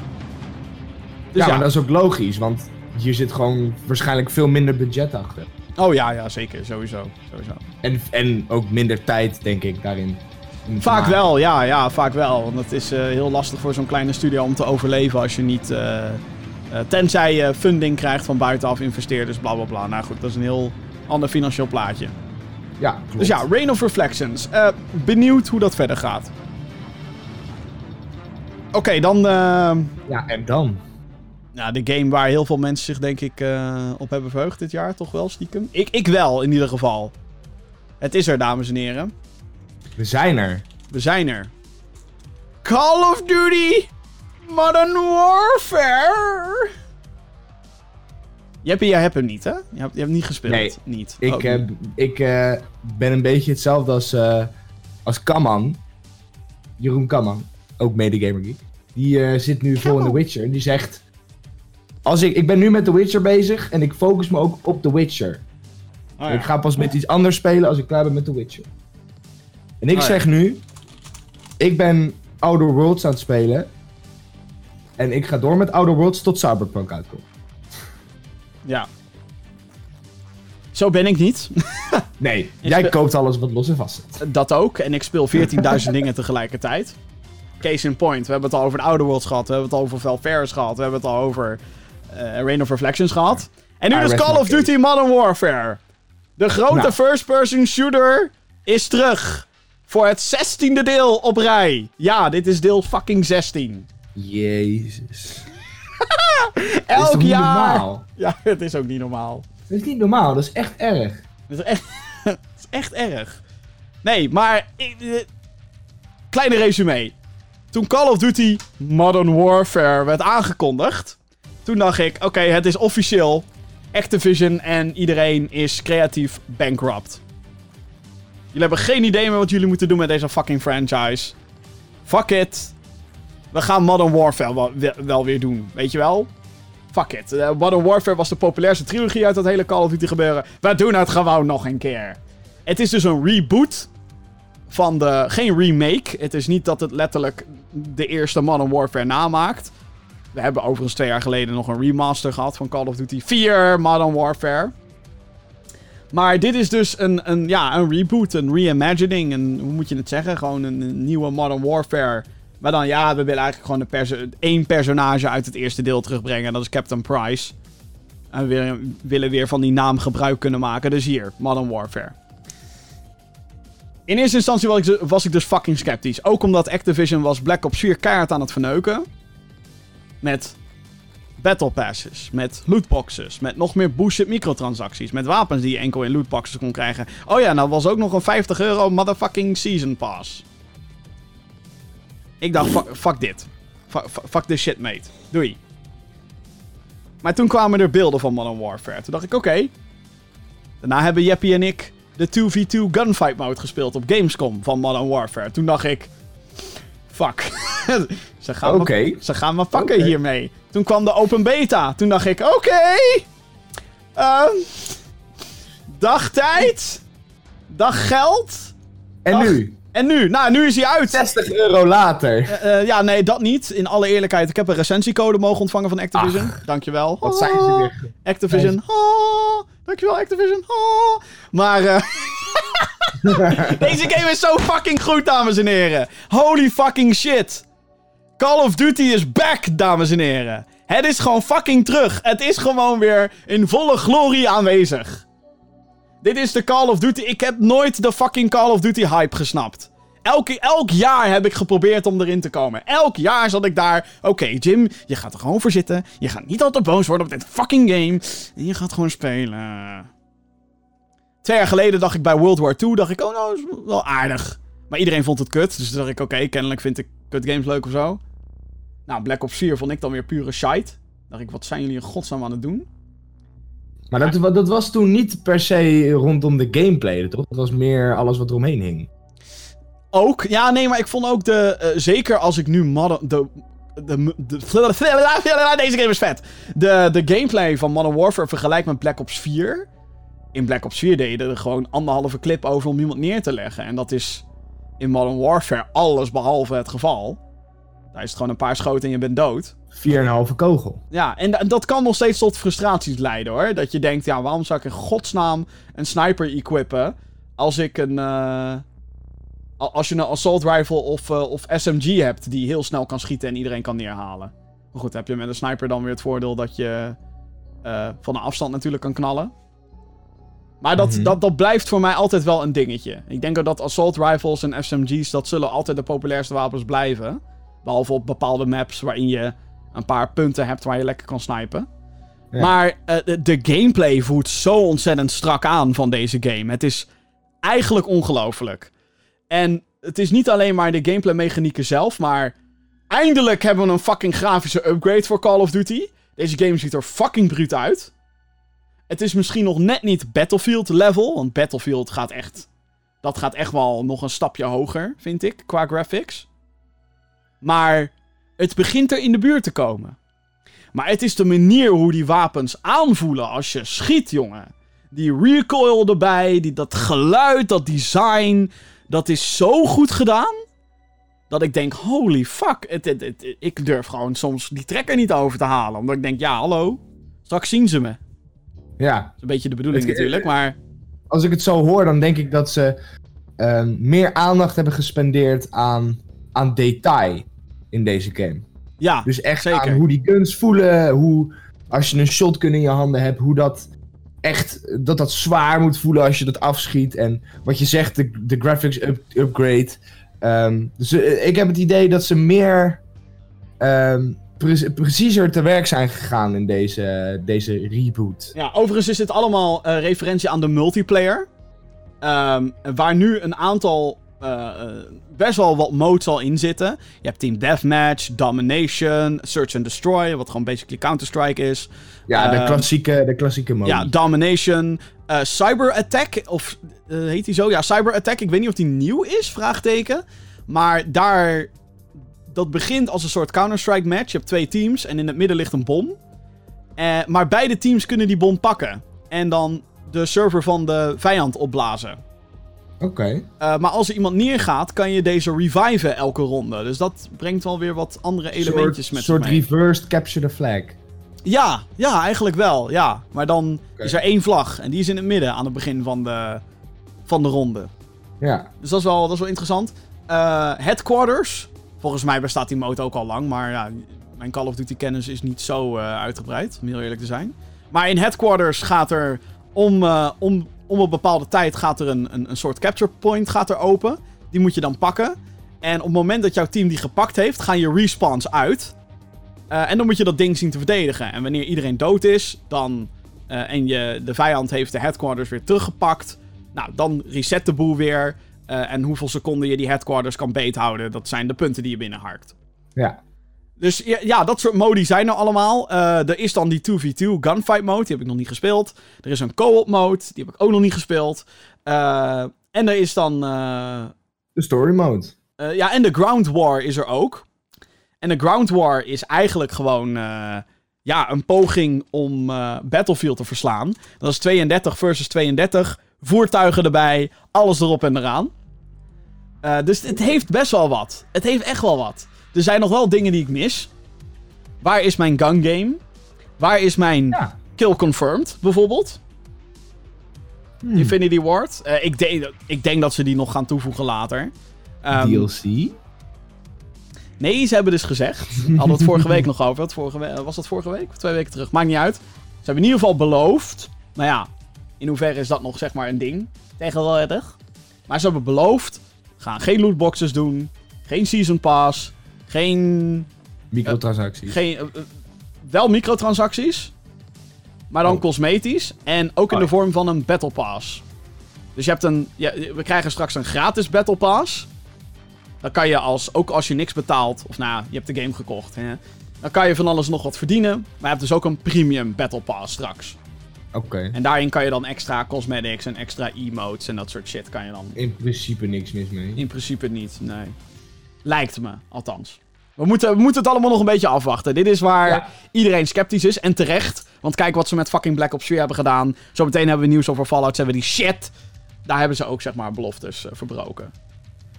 Dus ja, ja, maar dat is ook logisch, want hier zit gewoon waarschijnlijk veel minder budget achter. Oh ja, ja, zeker. Sowieso. sowieso. En, en ook minder tijd, denk ik, daarin. Vaak wel, ja, ja, vaak wel. Want het is eh, heel lastig voor zo'n kleine studio om te overleven als je niet... eh, eh, tenzij je funding krijgt van buitenaf investeerders, bla bla bla. Nou goed, dat is een heel ander financieel plaatje. Ja, klopt. Dus ja, Rain of Reflections. Benieuwd hoe dat verder gaat. Oké, dan... Ja, en dan? Ja, de game waar heel veel mensen zich denk ik op hebben verheugd dit jaar, toch wel stiekem? Ik, ik wel, in ieder geval. Het is er, dames en heren. We zijn er. We zijn er. Call of Duty Modern Warfare. Je hebt, jij hebt hem niet, hè? Je hebt, je hebt niet gespeeld. Nee, niet. Ik, Oh, ik eh, ben een beetje hetzelfde als, eh als Kaman. Jeroen Kaman, ook medegamer geek. Die eh, zit nu vol in The Witcher. Die zegt... Als ik, ik ben nu met The Witcher bezig en ik focus me ook op The Witcher. oh ja. Ik ga pas met iets anders spelen als ik klaar ben met The Witcher. En ik Oh ja. zeg nu... Ik ben Outer Worlds aan het spelen. En ik ga door met Outer Worlds tot Cyberpunk uitkomt. ja. Zo ben ik niet. Nee, Is jij koopt alles wat los en vast zit. Dat ook. En ik speel 14.000 dingen tegelijkertijd. Case in point. We hebben het al over de Outer Worlds gehad. We hebben het al over Val Ferris gehad. We hebben het al over eh Rain of Reflections gehad. En nu I dus rest Call of Duty Modern Warfare. De grote Nou. first-person shooter is terug. Voor het zestiende deel op rij. Ja, dit is deel fucking 16. Jezus. Dat is Elk jaar. normaal? Ja, het is ook niet normaal. Dat is niet normaal, dat is echt erg. Het is echt, het is echt erg. Nee, maar... eh, kleine resume. Toen Call of Duty Modern Warfare werd aangekondigd... Toen dacht ik, oké, het is officieel. Activision en iedereen is creatief bankrupt. Jullie hebben geen idee meer wat jullie moeten doen met deze fucking franchise. Fuck it. We gaan Modern Warfare wel, weer doen, weet je wel? Fuck it. Eh, Modern Warfare was de populairste trilogie uit dat hele Call of Duty gebeuren. We doen het gewoon nog een keer. Het is dus een reboot van de... Geen remake. Het is niet dat het letterlijk de eerste Modern Warfare namaakt. We hebben overigens twee jaar geleden nog een remaster gehad van Call of Duty 4 Modern Warfare. Maar dit is dus een, een, ja, een reboot, een reimagining. Een, hoe moet je het zeggen? Gewoon een, nieuwe Modern Warfare. Maar dan, ja, we willen eigenlijk gewoon een één personage uit het eerste deel terugbrengen. En dat is Captain Price. En we willen, willen weer van die naam gebruik kunnen maken. Dus hier, Modern Warfare. In eerste instantie was ik, was ik dus fucking sceptisch. Ook omdat Activision was Black Ops 4 keihard aan het verneuken. Met battle passes, met lootboxes, met nog meer bullshit microtransacties, met wapens die je enkel in lootboxes kon krijgen. Oh ja, nou was ook nog een 50 euro motherfucking season pass. Ik dacht, fuck, fuck dit. Fuck, fuck- this shit, mate. Doei. Maar toen kwamen er beelden van Modern Warfare. Toen dacht ik, oké. Daarna hebben Jeppie en ik de 2v2 gunfight mode gespeeld op Gamescom van Modern Warfare. Toen dacht ik, fuck. ze, gaan Oké. me, ze gaan me pakken hiermee. Toen kwam de open beta. Toen dacht ik, oké. Ehm, dagtijd. Dag geld. En nu? En nu? Nou, nu is hij uit. 60 euro later. Eh, eh, ja, nee, dat niet. In alle eerlijkheid, ik heb een recensiecode mogen ontvangen van Activision. Dankjewel. Wat zijn ze Ah, weer? Activision. Ah, dankjewel, Activision. Ah. Maar eh, deze game is zo fucking goed, dames en heren. Holy fucking shit. Call of Duty is back, dames en heren. Het is gewoon fucking terug. Het is gewoon weer in volle glorie aanwezig. Dit is de Call of Duty. Ik heb nooit de fucking Call of Duty hype gesnapt. Elk, elk jaar heb ik geprobeerd om erin te komen. Elk jaar zat ik daar. Oké, Jim, je gaat er gewoon voor zitten. Je gaat niet altijd boos worden op dit fucking game. En je gaat gewoon spelen. Twee jaar geleden dacht ik bij World War II. Dacht ik, oh nou, is wel aardig. Maar iedereen vond het kut. Dus dacht ik, oké, kennelijk vind ik kut games leuk of zo. Nou, Black Ops 4 vond ik dan weer pure shite. Dacht ik, wat zijn jullie in godsnaam aan het doen? Maar dat, wa- dat was toen niet per se rondom de gameplay, toch? Dat was meer alles wat eromheen hing. Ook, ja, nee, maar ik vond ook de. eh, zeker als ik nu Modern. De, de, de, deze game is vet. De, de gameplay van Modern Warfare vergelijk met Black Ops 4. In Black Ops 4 deden er gewoon anderhalve clip over om iemand neer te leggen. En dat is in Modern Warfare alles behalve het geval. Daar is het gewoon een paar schoten en je bent dood. 4,5 kogel. Ja, en da- dat kan nog steeds tot frustraties leiden hoor. Dat je denkt, ja, waarom zou ik in godsnaam een sniper equippen als ik een. eh, als je een assault rifle of, eh, of SMG hebt die heel snel kan schieten en iedereen kan neerhalen. Maar goed, heb je met een sniper dan weer het voordeel dat je eh, van een afstand natuurlijk kan knallen. Maar dat, Mhm. dat, dat blijft voor mij altijd wel een dingetje. Ik denk ook dat assault rifles en SMG's, dat zullen altijd de populairste wapens blijven. Behalve op bepaalde maps waarin je een paar punten hebt waar je lekker kan snipen. Ja. Maar eh, de, de gameplay voelt zo ontzettend strak aan van deze game. Het is eigenlijk ongelooflijk. En het is niet alleen maar de gameplay mechanieken zelf, maar eindelijk hebben we een fucking grafische upgrade voor Call of Duty. Deze game ziet er fucking bruut uit. Het is misschien nog net niet Battlefield level, want Battlefield gaat echt... Dat gaat echt wel nog een stapje hoger, vind ik, qua graphics. Maar het begint er in de buurt te komen. Maar het is de manier hoe die wapens aanvoelen als je schiet, jongen. Die recoil erbij, die, dat geluid, dat design. Dat is zo goed gedaan. Dat ik denk, holy fuck. Ik durf gewoon soms die trekker niet over te halen. Omdat ik denk, ja, hallo. Straks zien ze me. Dat Ja. is een beetje de bedoeling Het- natuurlijk, maar... Als ik het zo hoor, dan denk ik dat ze ehm, meer aandacht hebben gespendeerd aan, aan detail in deze game. Ja, Dus echt Zeker. aan hoe die guns voelen, hoe als je een shotgun in je handen hebt, hoe dat echt dat dat zwaar moet voelen als je dat afschiet. En wat je zegt, de, de graphics up- upgrade. Ehm, dus eh, ik heb het idee dat ze meer ehm, pre- preciezer te werk zijn gegaan in deze, deze reboot. Ja, overigens is dit allemaal eh, referentie aan de multiplayer. Ehm, waar nu een aantal eh, eh, best wel wat modes al in zitten. Je hebt Team Deathmatch, Domination, Search and Destroy, wat gewoon basically Counter-Strike is. Ja, de Ehm, klassieke, de klassieke mode. Ja, Domination, eh, Cyber Attack, of heet die zo? Ja, Cyber Attack. Ik weet niet of die nieuw is, vraagteken. Maar daar, dat begint als een soort Counter-Strike match. Je hebt twee teams en in het midden ligt een bom. Eh, maar beide teams kunnen die bom pakken. En dan de server van de vijand opblazen. Oké. Eh, maar als er iemand neergaat, kan je deze reviven elke ronde. Dus dat brengt wel weer wat andere elementjes Een met soort zich mee. reversed capture the flag. Ja, ja, eigenlijk wel. Ja. Maar dan is er één vlag. En die is in het midden aan het begin van de, van de ronde. Ja. Dus dat is wel, dat is wel interessant. Eh, headquarters. Volgens mij bestaat die mode ook al lang. Maar ja, mijn Call of Duty kennis is niet zo eh, uitgebreid. Om heel eerlijk te zijn. Maar in headquarters gaat er om, eh, om, om een bepaalde tijd gaat er een, een, een soort capture point gaat er open. Die moet je dan pakken. En op het moment dat jouw team die gepakt heeft, gaan je respawns uit. Eh, en dan moet je dat ding zien te verdedigen. En wanneer iedereen dood is, dan, en je, de vijand heeft de headquarters weer teruggepakt. Nou, dan reset de boel weer. Eh, en hoeveel seconden je die headquarters kan beethouden, dat zijn de punten die je binnenharkt. Ja. Dus ja, ja, dat soort modi zijn er allemaal. Eh, er is dan die 2v2 gunfight mode, die heb ik nog niet gespeeld. Er is een co-op mode, die heb ik ook nog niet gespeeld. Eh, en er is dan... De story mode. ja, en de Ground War is er ook. En de Ground War is eigenlijk gewoon ja, een poging om Battlefield te verslaan. Dat is 32 versus 32. Voertuigen erbij, alles erop en eraan. Eh, dus het heeft best wel wat. Het heeft echt wel wat. Er zijn nog wel dingen die ik mis. Waar is mijn gun game? Waar is mijn Ja. kill confirmed, bijvoorbeeld? Hmm. Infinity Ward. Eh, ik, denk, ik denk dat ze die nog gaan toevoegen later. Ehm, DLC. Nee, ze hebben dus gezegd. We hadden het vorige week nog over. Wat vorige we- was dat vorige week? Of twee weken terug? Maakt niet uit. Ze hebben in ieder geval beloofd. Nou ja, in hoeverre is dat nog zeg maar een ding? Tegenwoordig. Maar ze hebben beloofd. Gaan geen lootboxes doen. Geen season pass. Geen. Microtransacties. geen eh, eh, wel microtransacties. Maar dan Oh. cosmetisch. En ook in Oh de ja. vorm van een battle pass. Dus je hebt een. Ja, we krijgen straks een gratis battle pass. Dan kan je als, ook als je niks betaalt, of nou, je hebt de game gekocht, hè, dan kan je van alles nog wat verdienen. Maar je hebt dus ook een premium battle pass straks. Oké. En daarin kan je dan extra cosmetics en extra emotes en dat soort shit kan je dan In principe niks mis mee. in principe niet, nee. Lijkt me, althans. We moeten, we moeten het allemaal nog een beetje afwachten. Dit is waar Ja. iedereen sceptisch is. En terecht. Want kijk wat ze met fucking Black Ops 4 hebben gedaan. Zometeen hebben we nieuws over Fallout 7. Die shit. Daar hebben ze ook, zeg maar, beloftes eh, verbroken.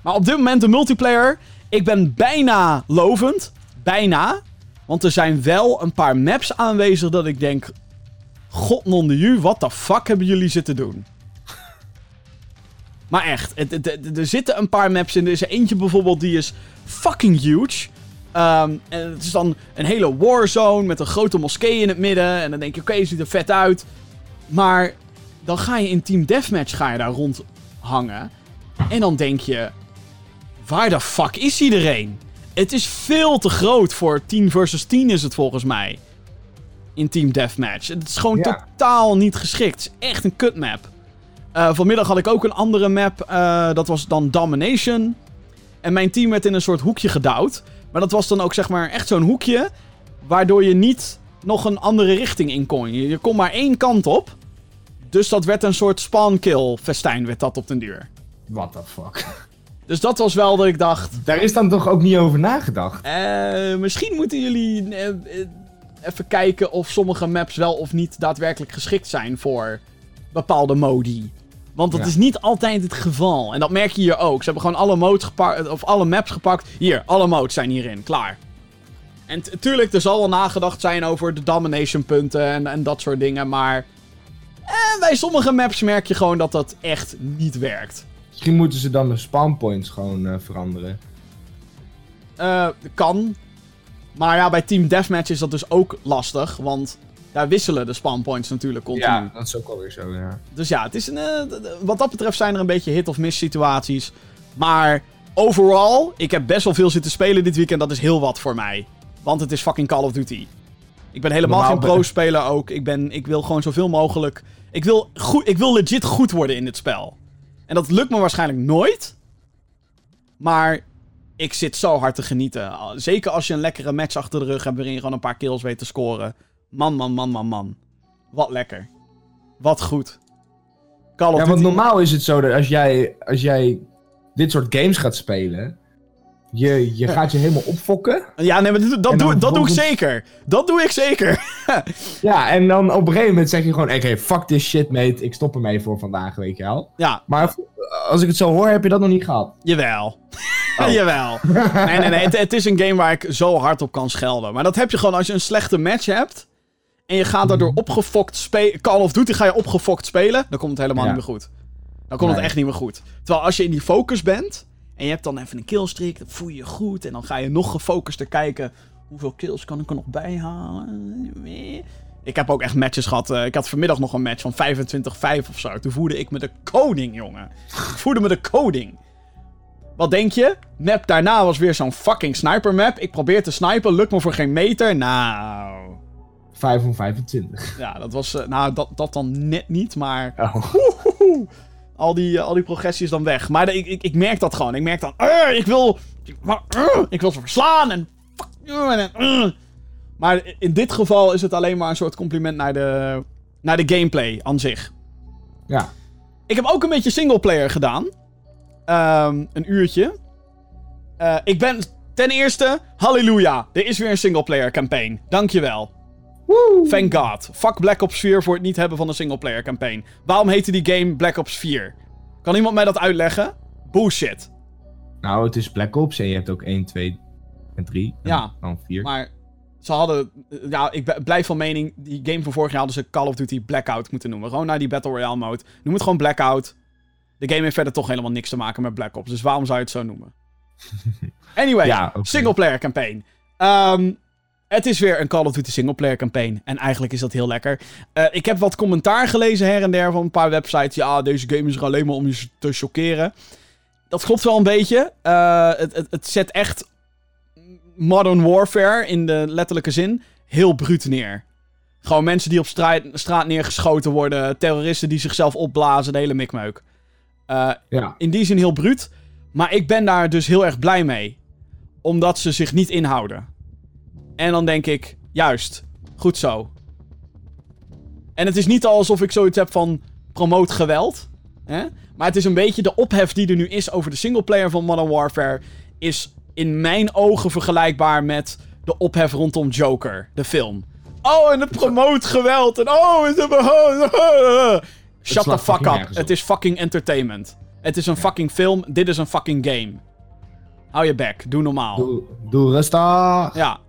Maar op dit moment de multiplayer. Ik ben bijna lovend. Bijna. Want er zijn wel een paar maps aanwezig dat ik denk... God non de wat de fuck hebben jullie zitten doen? Maar echt, er zitten een paar maps in. Er is eentje bijvoorbeeld die is fucking huge. Ehm, en het is dan een hele warzone met een grote moskee in het midden. En dan denk je, oké, het ziet er vet uit. Maar dan ga je in Team Deathmatch ga je daar rondhangen. En dan denk je, waar de fuck is iedereen? Het is veel te groot voor 10 versus 10 is het volgens mij. In Team Deathmatch. Het is gewoon Ja. totaal niet geschikt. Het is echt een kutmap. Eh vanmiddag had ik ook een andere map. eh, dat was dan Domination. En mijn team werd in een soort hoekje gedouwd. Maar dat was dan ook zeg maar echt zo'n hoekje. Waardoor je niet nog een andere richting in kon. Je, je kon maar één kant op. Dus dat werd een soort spawn-kill festijn werd dat op den duur. What the fuck. Dus dat was wel dat ik dacht... Daar is dan toch ook niet over nagedacht? eh, misschien moeten jullie even kijken of sommige maps wel of niet daadwerkelijk geschikt zijn voor bepaalde modi. Want dat Ja. is niet altijd het geval. En dat merk je hier ook. Ze hebben gewoon alle modes gepakt, of alle maps gepakt. Hier, alle modes zijn hierin. Klaar. En tuurlijk, er zal wel nagedacht zijn over de domination punten en, en dat soort dingen. Maar eh, bij sommige maps merk je gewoon dat dat echt niet werkt. Misschien moeten ze dan de spawn points gewoon eh, veranderen. Eh, kan. Maar ja, bij Team Deathmatch is dat dus ook lastig. Want daar wisselen de spawnpoints natuurlijk continu. Ja, dat is ook alweer zo, ja. Dus ja, het is een, eh, wat dat betreft zijn er een beetje hit-of-miss situaties. Maar overal, ik heb best wel veel zitten spelen dit weekend. Dat is heel wat voor mij. Want het is fucking Call of Duty. Ik ben helemaal Normaal geen pro-speler ook. Ik, ben, ik wil gewoon zoveel mogelijk... Ik wil, goed, ik wil legit goed worden in dit spel. En dat lukt me waarschijnlijk nooit. Maar ik zit zo hard te genieten. Zeker als je een lekkere match achter de rug hebt... waarin je gewoon een paar kills weet te scoren. Man, man, man, man, man. Wat lekker. Wat goed. Call of Ja, want normaal is het zo dat als jij, als jij dit soort games gaat spelen, je, je gaat je helemaal opfokken. Ja, nee, maar dat, doe, dat doe ik zeker. Dat doe ik zeker. Ja, en dan op een gegeven moment zeg je gewoon, oké, fuck this shit, mate, ik stop ermee voor vandaag, weet je wel. Ja, Maar als ik het zo hoor, heb je dat nog niet gehad. jawel. Oh. jawel. Nee, nee, nee. Het, het is een game waar ik zo hard op kan schelden. Maar dat heb je gewoon als je een slechte match hebt. En je gaat daardoor Mhm. opgefokt spelen. Call of Duty ga je opgefokt spelen. Dan komt het helemaal Ja. niet meer goed. Dan komt het echt niet meer goed. Terwijl als je in die focus bent. En je hebt dan even een killstreak. Dan voel je je goed. En dan ga je nog gefocuster kijken. Hoeveel kills kan ik er nog bij halen? Ik heb ook echt matches gehad. eh, ik had vanmiddag nog een match van 25-5 of zo. Toen voerde ik me de koning, jongen. Ik voerde me de koning. Wat denk je? Map daarna was weer zo'n fucking sniper map. Ik probeer te snipen, lukt me voor geen meter. Nou. 5 van 25. Ja, dat was. eh, nou, dat, dat dan net niet, maar. Oh. Al die, eh, al die progressie is dan weg. Maar ik, ik, ik merk dat gewoon. Ik merk dan. "Arr, ik wil. maar, arr, ik wil ze verslaan en. fuck you en. arr." Maar in dit geval is het alleen maar een soort compliment naar de. naar de gameplay aan zich. Ja. Ik heb ook een beetje singleplayer gedaan. Ehm, een uurtje. Eh, ik ben ten eerste, halleluja, er is weer een singleplayer campaign. Dankjewel. Woe! Thank God. Fuck Black Ops 4 voor het niet hebben van een singleplayer campaign. Waarom heette die game Black Ops 4? Kan iemand mij dat uitleggen? Bullshit. Nou, het is Black Ops en je hebt ook 1, 2 en 3. En Ja, dan 4. Maar ze hadden... Ja, ik blijf van mening, die game van vorig jaar hadden ze Call of Duty Blackout moeten noemen. Gewoon naar die Battle Royale mode. Noem het gewoon Blackout. De game heeft verder toch helemaal niks te maken met Black Ops. Dus waarom zou je het zo noemen? Anyway, Ja, oké. singleplayer campaign. Ehm, het is weer een Call of Duty singleplayer campaign. En eigenlijk is dat heel lekker. Eh, ik heb wat commentaar gelezen her en der van een paar websites. Ja, deze game is er alleen maar om je te chockeren. Dat klopt wel een beetje. Eh, het, het, het zet echt Modern Warfare in de letterlijke zin heel bruut neer. Gewoon mensen die op straat, straat neergeschoten worden. Terroristen die zichzelf opblazen. De hele mikmeuk. Eh, Ja. in die zin heel bruut. Maar ik ben daar dus heel erg blij mee. Omdat ze zich niet inhouden. En dan denk ik, juist, goed zo. En het is niet alsof ik zoiets heb van promoot geweld. Hè? Maar het is een beetje de ophef die er nu is over de singleplayer van Modern Warfare. Is in mijn ogen vergelijkbaar met de ophef rondom Joker, de film. Oh, en het promoot geweld. En oh, het Shut the fuck up. Het is fucking entertainment. Het is een fucking film. Dit is een fucking game. Hou je bek. Doe normaal. Doe, doe rustig. Ja.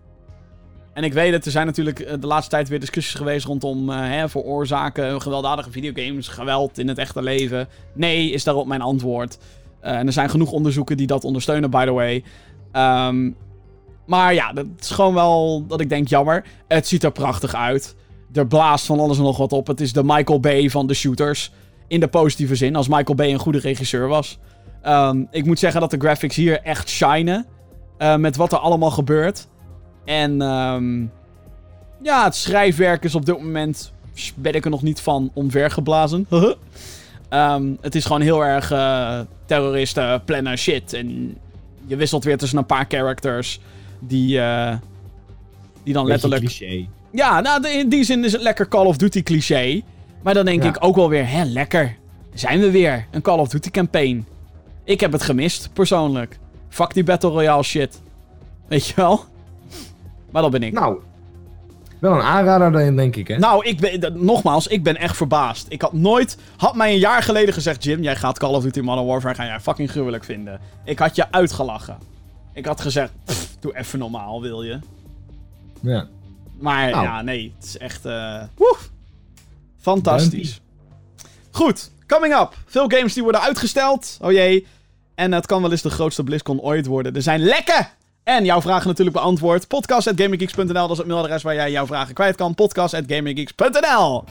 En ik weet het, er zijn natuurlijk eh, de laatste tijd weer discussies geweest rondom eh, hè, veroorzaken gewelddadige videogames, geweld in het echte leven. Nee, is daarop mijn antwoord. Eh, en er zijn genoeg onderzoeken die dat ondersteunen, by the way. Ehm, maar ja, dat is gewoon wel dat ik denk, jammer. Het ziet er prachtig uit. Er blaast van alles en nog wat op. Het is de Michael Bay van de shooters. In de positieve zin, als Michael Bay een goede regisseur was. Ehm, ik moet zeggen dat de graphics hier echt shinen. met wat er allemaal gebeurt. En ehm, ja, het schrijfwerk is op dit moment. ben ik er nog niet van omvergeblazen. Ehm, het is gewoon heel erg eh, terroristen plannen shit. En je wisselt weer tussen een paar characters. Die, eh, die dan Beetje letterlijk. cliché. Ja, nou, in die zin is het lekker Call of Duty cliché. Maar dan denk Ja. ik ook wel weer, hè, lekker. Zijn we weer. Een Call of Duty campaign. Ik heb het gemist, persoonlijk. Fuck die Battle Royale shit. Weet je wel? Maar dat ben ik. Nou, wel een aanrader dan, denk ik, hè? Nou, ik ben, nogmaals, ik ben echt verbaasd. Ik had nooit... Had mij een jaar geleden gezegd... Jim, jij gaat Call of Duty Modern Warfare... ga jij fucking gruwelijk vinden. Ik had je uitgelachen. Ik had gezegd... "Pff, doe even normaal, wil je? Ja. Maar Nou. ja, nee. Het is echt... woef. Fantastisch. Goed. Coming up. Veel games die worden uitgesteld. Oh jee. En het kan wel eens de grootste BlizzCon ooit worden. Er zijn lekken En jouw vragen natuurlijk beantwoord. Podcast.gaminggeeks.nl, dat is het mailadres waar jij jouw vragen kwijt kan. Podcast.gaminggeeks.nl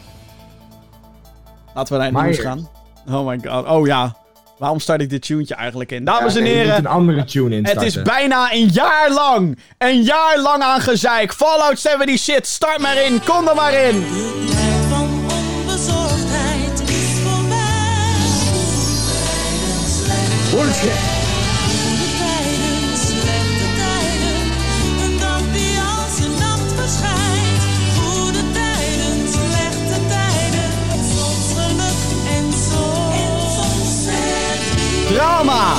Laten we naar het nieuws gaan. Oh my god. Oh ja. Waarom start ik dit tuentje eigenlijk in? Dames Ja, en nee, je moet heren, een andere tune in het is bijna een jaar lang. Een jaar lang aan gezeik. Fallout 70 shit. Start maar in. Kom er maar in. De tijd van onbezorgdheid is voorbij. Bullshit. Drama.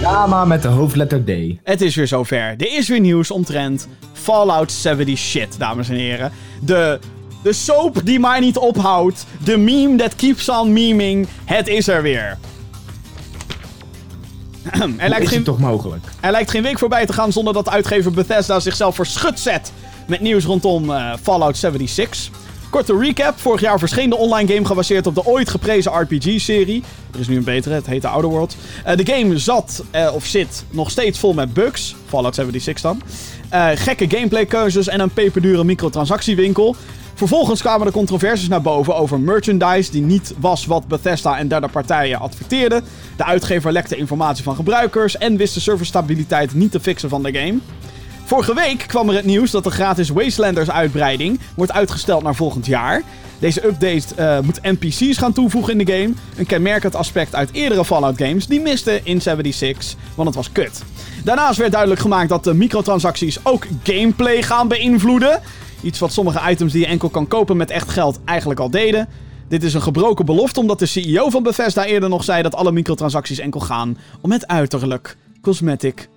Drama met de hoofdletter D. Het is weer zover. Er is weer nieuws omtrent Fallout 70 shit, dames en heren. De, de soap die maar niet ophoudt. De meme that keeps on meming. Het is er weer. er, lijkt is geen, het toch mogelijk? er lijkt geen week voorbij te gaan zonder dat uitgever Bethesda zichzelf voor schut zet. Met nieuws rondom eh, Fallout 76. Korte recap. Vorig jaar verscheen de online game gebaseerd op de ooit geprezen RPG-serie. Er is nu een betere, het heet The Outer Worlds. Eh, de game zat, eh, of zit, nog steeds vol met bugs. Fallout 76 dan. Eh, gekke gameplaykeuzes en een peperdure microtransactiewinkel. Vervolgens kwamen de controversies naar boven over merchandise die niet was wat Bethesda en derde partijen adverteerden. De uitgever lekte informatie van gebruikers en wist de serverstabiliteit niet te fixen van de game. Vorige week kwam er het nieuws dat de gratis Wastelanders uitbreiding wordt uitgesteld naar volgend jaar. Deze update eh, moet NPC's gaan toevoegen in de game. Een kenmerkend aspect uit eerdere Fallout games die misten in 76, want het was kut. Daarnaast werd duidelijk gemaakt dat de microtransacties ook gameplay gaan beïnvloeden. Iets wat sommige items die je enkel kan kopen met echt geld eigenlijk al deden. Dit is een gebroken belofte omdat de CEO van Bethesda eerder nog zei dat alle microtransacties enkel gaan om het uiterlijk, cosmetic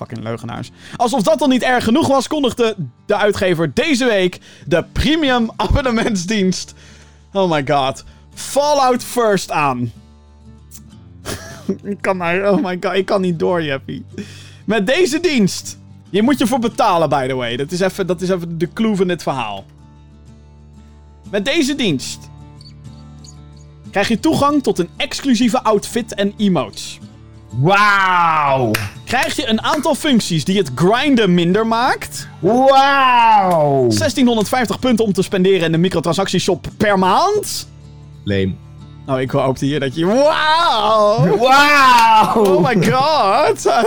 Fucking leugenaars. Alsof dat al niet erg genoeg was, kondigde de uitgever deze week de premium abonnementsdienst. Oh my god. Fallout First aan. ik kan maar, oh my god, ik kan niet door, Jeppy. Met deze dienst. Je moet je voor betalen, by the way. Dat is even, dat is even de clue van dit verhaal. Met deze dienst krijg je toegang tot een exclusieve outfit en emotes Wauw! krijg je een aantal functies die het grinden minder maakt. Wauw! 1650 punten om te spenderen in de microtransactieshop per maand. Leem. Nou, ik hoopte hier dat je... Wauw! Wauw! Oh my god!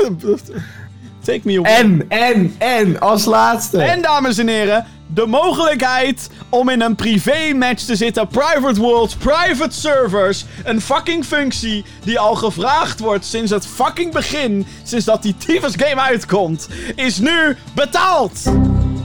Take me away. En, en, en, als laatste. En dames en heren, de mogelijkheid om in een privé match te zitten. Private worlds, private servers. Een fucking functie die al gevraagd wordt sinds het fucking begin. Sinds dat die tyfus game uitkomt. Is nu betaald.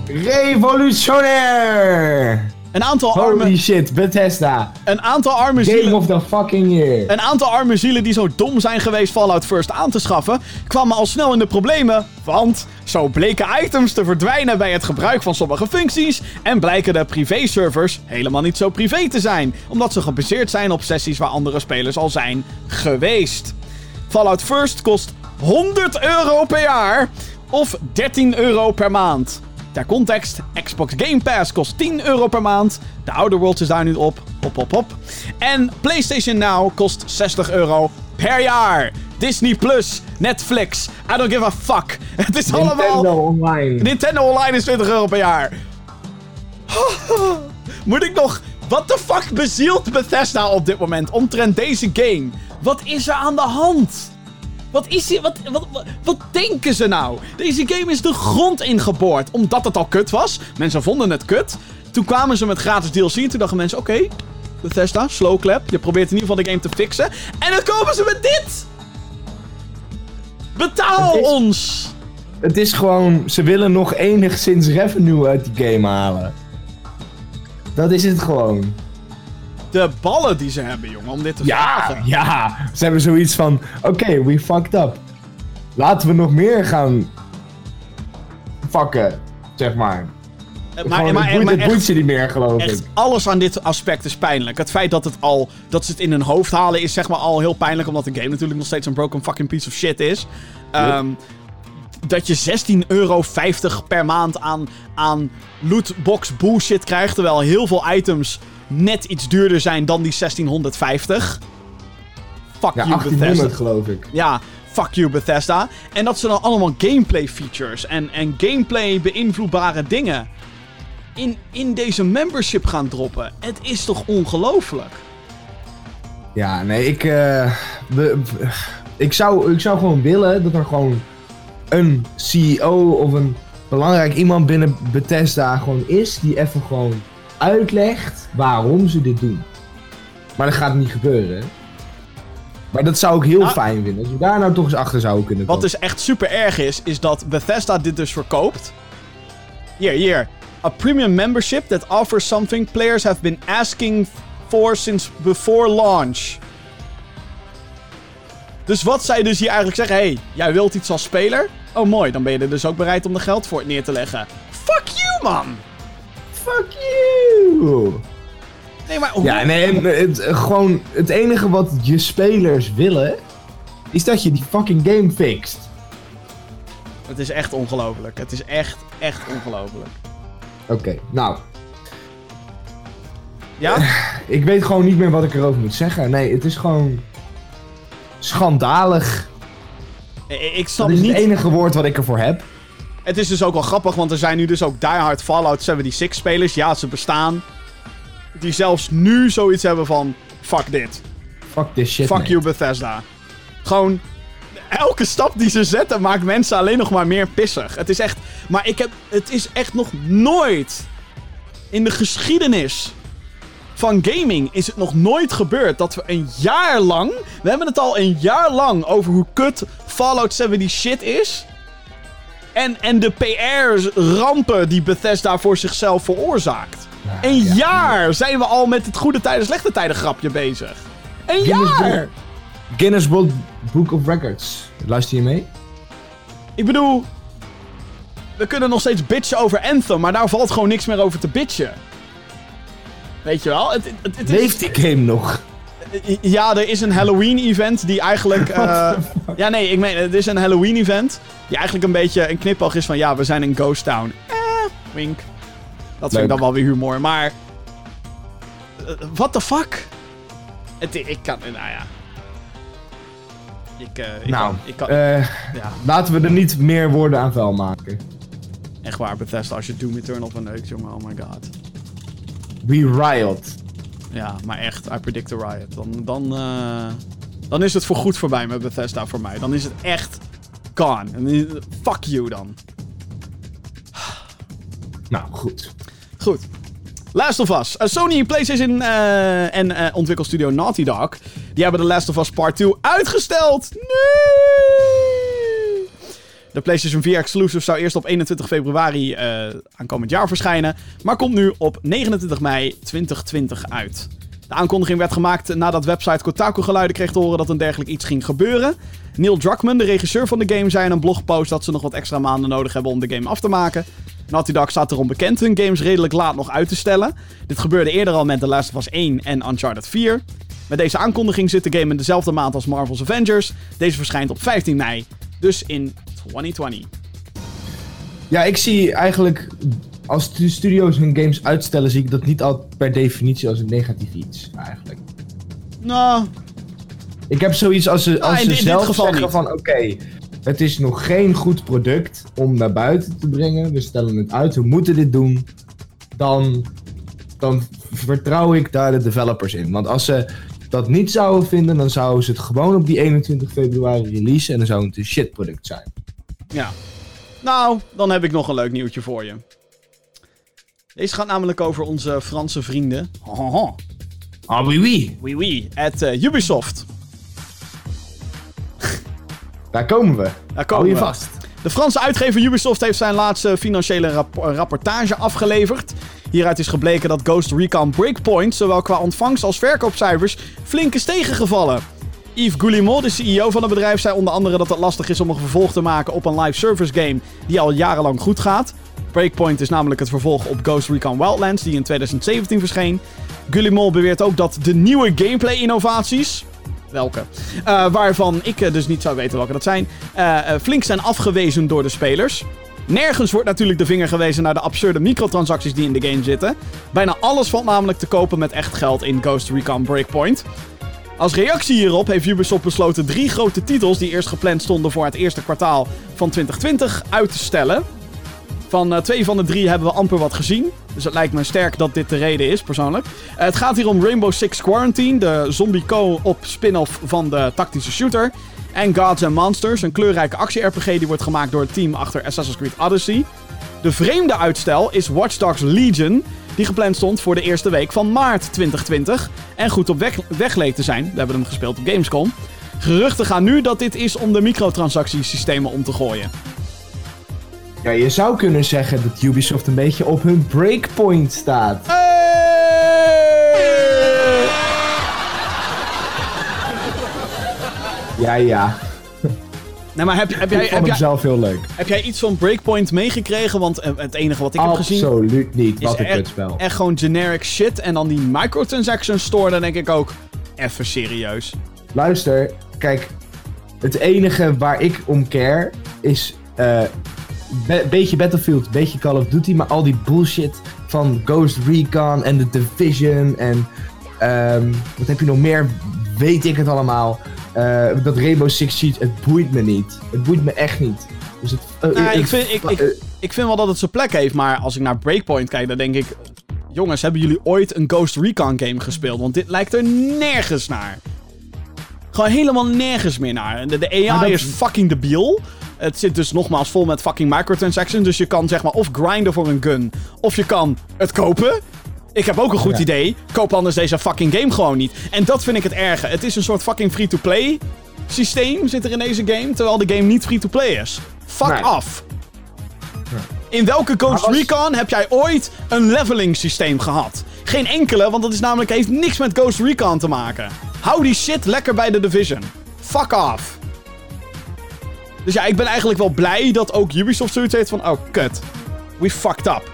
Revolutionair! Een aantal Holy arme, shit, Bethesda. een aantal arme Game zielen... of the fucking year. Een aantal arme zielen die zo dom zijn geweest Fallout First aan te schaffen, kwamen al snel in de problemen. Want zo bleken items te verdwijnen bij het gebruik van sommige functies. En blijken de privé-servers helemaal niet zo privé te zijn. Omdat ze gebaseerd zijn op sessies waar andere spelers al zijn geweest. Fallout First kost 100 euro per jaar. Of 13 euro per maand. Ter context, Xbox Game Pass kost 10 euro per maand. De Outer Worlds is daar nu op. Hop, hop, hop. En PlayStation Now kost 60 euro per jaar. Disney Plus, Netflix, I don't give a fuck. Het is Nintendo allemaal... Online. Nintendo Online is 20 euro per jaar. Moet ik nog... What the fuck bezielt Bethesda op dit moment omtrent deze game? Wat is er aan de hand? Wat is hier... Wat, wat, wat, wat denken ze nou? Deze game is de grond ingeboord. Omdat het al kut was. Mensen vonden het kut. Toen kwamen ze met gratis DLC. En toen dachten mensen... Oké, Bethesda, slow clap. Je probeert in ieder geval de game te fixen. En dan komen ze met dit! Betaal Het is- ons! Het is gewoon, ze willen nog enigszins revenue uit die game halen. Dat is het gewoon. De ballen die ze hebben, jongen, om dit te Ja, vragen. ja. Ze hebben zoiets van, oké, we fucked up. Laten we nog meer gaan fucken, zeg maar. Maar, Maar, maar, het boeit, maar het boeit echt, ze niet meer, geloof echt ik. alles aan dit aspect is pijnlijk. Het feit dat, het al, dat ze het in hun hoofd halen is zeg maar al heel pijnlijk. Omdat de game natuurlijk nog steeds een broken fucking piece of shit is. Ehm, dat je 16,50 euro per maand aan, aan lootbox bullshit krijgt. Terwijl heel veel items net iets duurder zijn dan die 1650. Fuck Ja, you, Bethesda. 1800 geloof ik. Ja, fuck you Bethesda. En dat ze dan allemaal gameplay features en, en gameplay beïnvloedbare dingen in, in deze membership gaan droppen. Het is toch ongelooflijk? Ja, nee, ik, eh, we- we- ik, zou, ik zou gewoon willen dat er gewoon een CEO of een belangrijk iemand binnen Bethesda gewoon is die even gewoon uitlegt waarom ze dit doen. Maar dat gaat niet gebeuren. Maar dat zou ik heel Nou- fijn vinden. Als we daar nou toch eens achter zouden kunnen Wat komen. dus echt super erg is, is dat Bethesda dit dus verkoopt. Hier, hier. A premium membership that offers something players have been asking for since before launch. Dus wat zij dus hier eigenlijk zeggen, hey, jij wilt iets als speler? Oh mooi, dan ben je er dus ook bereid om er geld voor neer te leggen. Fuck you, man! Fuck you! Nee, maar. Ja, nee, het, gewoon het enige wat je spelers willen, is dat je die fucking game fixt. Het is echt ongelooflijk. Het is echt, echt ongelooflijk. Oké, nou, Ja? ik weet gewoon niet meer wat ik erover moet zeggen. Nee, het is gewoon schandalig. Ik- Ik snap Dat is niet... het enige woord wat ik ervoor heb. Het is dus ook wel grappig, want er zijn nu dus ook diehard Fallout 76 spelers. Ja, ze bestaan. Die zelfs nu zoiets hebben van... Fuck dit. Fuck this shit. Fuck you Bethesda. Gewoon... Elke stap die ze zetten maakt mensen alleen nog maar meer pissig. Het is echt... Maar ik heb... Het is echt nog nooit... In de geschiedenis van gaming is het nog nooit gebeurd dat we een jaar lang... We hebben het al een jaar lang over hoe kut Fallout 70 shit is. En, en de PR-rampen die Bethesda voor zichzelf veroorzaakt. Een ja. jaar zijn we al met het goede tijden, slechte tijden grapje bezig. Een Guinness jaar! Book. Guinness World Book of Records. Luister je mee? Ik bedoel, we kunnen nog steeds bitchen over Anthem, maar daar valt gewoon niks meer over te bitchen. Weet je wel? Het, het, Leeft die game nog? Ja, er is een Halloween-event die eigenlijk... eh, ja, nee, ik meen, er is een Halloween-event die eigenlijk een beetje een knipoog is van... Ja, we zijn in Ghost Town. Eh, wink. Dat vind ik dan wel weer humor, maar... eh, what the fuck? Het, ik kan... Nou ja. Ik, eh, ik nou, kan... Ik kan eh, ja, laten we er niet meer woorden aan vuil maken. echt waar, Bethesda, als je Doom Eternal verneukt, jongen. Oh my god. We Riot. Ja, maar echt, I predict a riot. Dan, dan, eh, dan is het voorgoed voorbij met Bethesda voor mij. Dan is het echt gone. En fuck you dan. Nou, goed. Goed. Last of Us. Eh, Sony, PlayStation eh, en ontwikkelstudio Naughty Dog... die hebben de Last of Us Part 2 uitgesteld. Nee! De PlayStation 4 exclusive zou eerst op 21 februari eh, aankomend jaar verschijnen... maar komt nu op 29 mei 2020 uit. De aankondiging werd gemaakt nadat website Kotaku geluiden kreeg te horen dat een dergelijk iets ging gebeuren. Neil Druckmann, de regisseur van de game, zei in een blogpost dat ze nog wat extra maanden nodig hebben om de game af te maken. Naughty Dog staat erom bekend hun games redelijk laat nog uit te stellen. Dit gebeurde eerder al met The Last of Us 1 en Uncharted 4. Met deze aankondiging zit de game in dezelfde maand als Marvel's Avengers. Deze verschijnt op 15 mei, dus in 2020. Ja, ik zie eigenlijk... Als de studio's hun games uitstellen, zie ik dat niet al per definitie als een negatief iets, eigenlijk. Nou, Ik heb zoiets als ze, als in ze dit- zelf zeggen niet. van... Oké, het is nog geen goed product om naar buiten te brengen. We stellen het uit, we moeten dit doen. Dan, dan vertrouw ik daar de developers in. Want als ze dat niet zouden vinden, dan zouden ze het gewoon op die 21 februari releasen. En dan zou het een shit product zijn. Ja. Nou, dan heb ik nog een leuk nieuwtje voor je. Deze gaat namelijk over onze Franse vrienden. Ah, oui, oui. Oui, oui. At eh, Ubisoft. Daar komen we. Daar komen Hou je we. vast. De Franse uitgever Ubisoft heeft zijn laatste financiële rap- rapportage afgeleverd. Hieruit is gebleken dat Ghost Recon Breakpoint, zowel qua ontvangst als verkoopcijfers, flink is tegengevallen. Yves Goulimont, de CEO van het bedrijf, zei onder andere dat het lastig is om een vervolg te maken op een live service game die al jarenlang goed gaat. Breakpoint is namelijk het vervolg op Ghost Recon Wildlands, die in 2017 verscheen. Goulimont beweert ook dat de nieuwe gameplay-innovaties, welke, eh, waarvan ik eh, dus niet zou weten welke dat zijn, eh, flink zijn afgewezen door de spelers. Nergens wordt natuurlijk de vinger gewezen naar de absurde microtransacties die in de game zitten. Bijna alles valt namelijk te kopen met echt geld in Ghost Recon Breakpoint. Als reactie hierop heeft Ubisoft besloten drie grote titels die eerst gepland stonden voor het eerste kwartaal van 2020 uit te stellen. Van eh, twee van de drie hebben we amper wat gezien. Dus het lijkt me sterk dat dit de reden is, persoonlijk. Eh, het gaat hier om Rainbow Six Quarantine, de zombie co-op spin-off van de tactische shooter. En Gods and Monsters, een kleurrijke actie-RPG die wordt gemaakt door het team achter Assassin's Creed Odyssey. De vreemde uitstel is Watch Dogs Legion, die gepland stond voor de eerste week van maart 2020. En goed op weg, weg leek te zijn. We hebben hem gespeeld op Gamescom. Geruchten gaan nu dat dit is om de microtransactiesystemen om te gooien. Ja, je zou kunnen zeggen dat Ubisoft een beetje op hun breakpoint staat. Ja, ja. Nee, maar heb, heb, jij, ik vond heb, hem zelf heel leuk. heb jij iets van Breakpoint meegekregen? Want eh, het enige wat ik heb gezien Absoluut niet. Wat een kutspel. echt gewoon generic shit. En dan die microtransaction store, dan denk ik ook, even serieus. Luister, kijk. Het enige waar ik om care is. be- beetje Battlefield, beetje Call of Duty, maar al die bullshit van Ghost Recon en The Division en. ehm, wat heb je nog meer? Weet ik het allemaal. Eh, dat Rainbow Six Siege, het boeit me niet. Het boeit me echt niet. Dus het, eh, Nou, eh, ik vind- ik- ik- eh, Ik vind wel dat het zijn plek heeft, maar als ik naar Breakpoint kijk, dan denk ik... Jongens, hebben jullie ooit een Ghost Recon game gespeeld? Want dit lijkt er nergens naar. Gewoon helemaal nergens meer naar. De, AI dat- is fucking debiel. Het zit dus nogmaals vol met fucking microtransactions. Dus je kan zeg maar of grinden voor een gun, of je kan het kopen. Ik heb ook een goed Ja. idee. Koop anders deze fucking game gewoon niet. En dat vind ik het erge. Het is een soort fucking free-to-play systeem zit er in deze game, terwijl de game niet free-to-play is. Fuck Nee. af. In welke Ghost Recon heb jij ooit een leveling systeem gehad? Geen enkele, want dat is namelijk, heeft niks met Ghost Recon te maken. Hou die shit lekker bij de Division. Fuck off. Dus ja, ik ben eigenlijk wel blij dat ook Ubisoft zoiets heeft van... Oh, kut. We fucked up.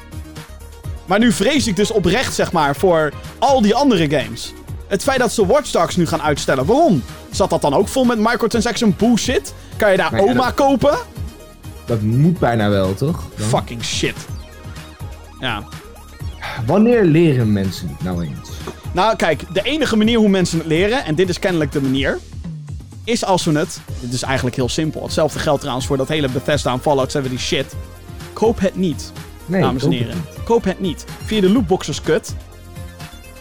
Maar nu vrees ik dus oprecht, zeg maar, voor al die andere games. Het feit dat ze Watch Dogs nu gaan uitstellen. Waarom? Zat dat dan ook vol met microtransaction bullshit? Kan je daar ja, oma dat- kopen? dat moet bijna wel, toch? Dan- Fucking shit. Ja. Wanneer leren mensen het nou eens? Nou, kijk, de enige manier hoe mensen het leren, en dit is kennelijk de manier, is als we het. Dit is eigenlijk heel simpel. Hetzelfde geldt trouwens voor dat hele Bethesda en Fallout 70 shit. Koop het niet, Nee, dames en het heren. Koop het niet. Via de lootboxes kut.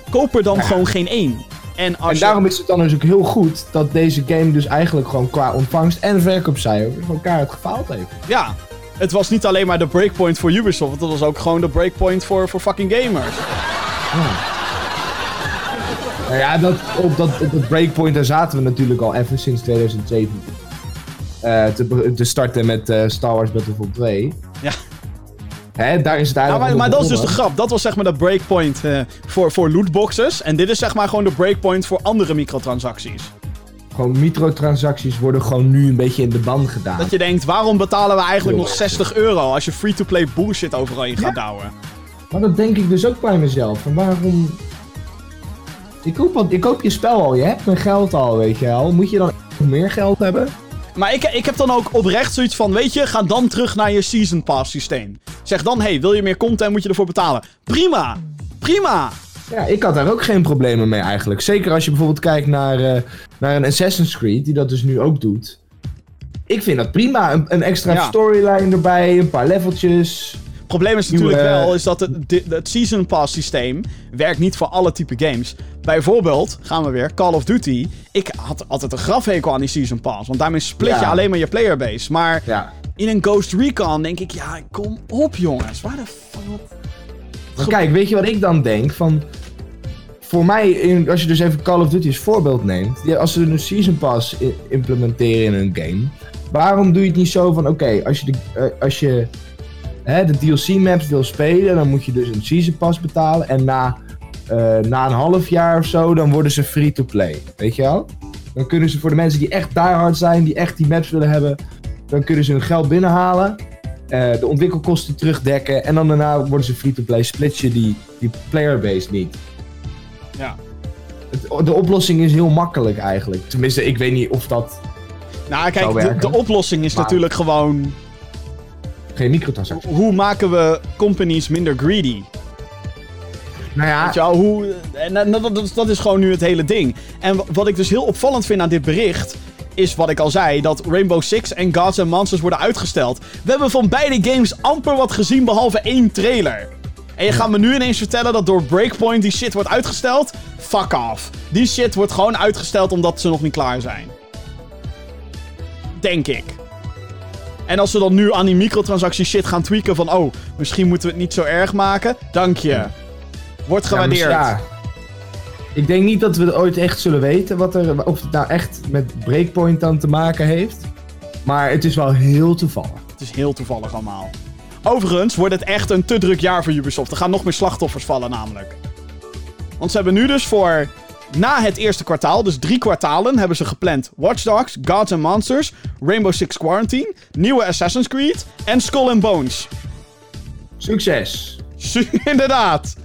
Koop er dan Ja. gewoon geen één. En daarom is het dan dus ook heel goed dat deze game dus eigenlijk gewoon qua ontvangst en verkoopcijfer gewoon keihard gefaald heeft. Ja, het was niet alleen maar de breakpoint voor Ubisoft. Het was ook gewoon de breakpoint voor, voor fucking gamers. Nou ja, dat, op, dat, op dat breakpoint daar zaten we natuurlijk al even sinds 2007. eh, te, te starten met eh, Star Wars Battlefront 2. Ja. Hè, daar is het Nou, eigenlijk maar, al maar dat is dus de grap. Dat was zeg maar de breakpoint eh, voor, voor lootboxes. En dit is zeg maar gewoon de breakpoint voor andere microtransacties. Gewoon microtransacties worden gewoon nu een beetje in de ban gedaan. Dat je denkt, waarom betalen we eigenlijk nog Ja. 60 euro als je free-to-play bullshit overal in gaat Ja. douwen? Maar dat denk ik dus ook bij mezelf. Van waarom... Ik koop, al, ik koop je spel al, je hebt mijn geld al, weet je wel. Moet je dan meer geld hebben? Maar ik, ik heb dan ook oprecht zoiets van, weet je, ga dan terug naar je Season Pass systeem. Zeg dan, hey, wil je meer content, moet je ervoor betalen. Prima! Prima! Ja, ik had daar ook geen problemen mee eigenlijk. Zeker als je bijvoorbeeld kijkt naar, eh, naar een Assassin's Creed, die dat dus nu ook doet. Ik vind dat prima. Een, een extra Ja. storyline erbij, een paar leveltjes. Het probleem is natuurlijk wel is dat het, het Season Pass systeem werkt niet voor alle type games. Bijvoorbeeld, gaan we weer, Call of Duty. Ik had altijd een grafhekel aan die Season Pass. Want daarmee split je Ja. alleen maar je playerbase. Maar Ja. In een Ghost Recon denk ik, ja, kom op jongens. Waar de fuck... Kijk, weet je wat ik dan denk? Van, voor mij, als je dus even Call of Duty als voorbeeld neemt. Als ze een Season Pass implementeren in hun game. Waarom doe je het niet zo van, oké, als je, de, eh, als je hè, de DLC maps wil spelen, dan moet je dus een Season Pass betalen. En na, eh, na een half jaar of zo, dan worden ze free to play. Weet je wel? Dan kunnen ze voor de mensen die echt diehard zijn, die echt die maps willen hebben, dan kunnen ze hun geld binnenhalen. eh, de ontwikkelkosten terugdekken. En dan daarna worden ze free to play. Split je die, die playerbase niet. Ja. Het- de oplossing is heel makkelijk eigenlijk. Tenminste, ik weet niet of dat Nou, kijk, de, oplossing is Maar- natuurlijk gewoon... geen microtransactie Hoe maken we companies minder greedy? Nou ja, Weet je wel, hoe... En dat, dat, is gewoon nu het hele ding. En wa- wat ik dus heel opvallend vind aan dit bericht... is wat ik al zei, dat Rainbow Six en Gods and Monsters worden uitgesteld. We hebben van beide games amper wat gezien, behalve één trailer. En je gaat me nu ineens vertellen dat door Breakpoint die shit wordt uitgesteld? Fuck off. Die shit wordt gewoon uitgesteld omdat ze nog niet klaar zijn. Denk ik. En als ze dan nu aan die microtransactie shit gaan tweaken van... Oh, misschien moeten we het niet zo erg maken. Dank je. Wordt gewaardeerd. ja. Ik denk niet dat we het ooit echt zullen weten wat er, of het nou echt met Breakpoint dan te maken heeft. Maar het is wel heel toevallig. Het is heel toevallig allemaal. Overigens wordt het echt een te druk jaar voor Ubisoft. Er gaan nog meer slachtoffers vallen namelijk. Want ze hebben nu dus voor... Na het eerste kwartaal, dus drie kwartalen, hebben ze gepland Watch Dogs, Gods and Monsters, Rainbow Six Quarantine, nieuwe Assassin's Creed en Skull and Bones. Succes! Su- Inderdaad.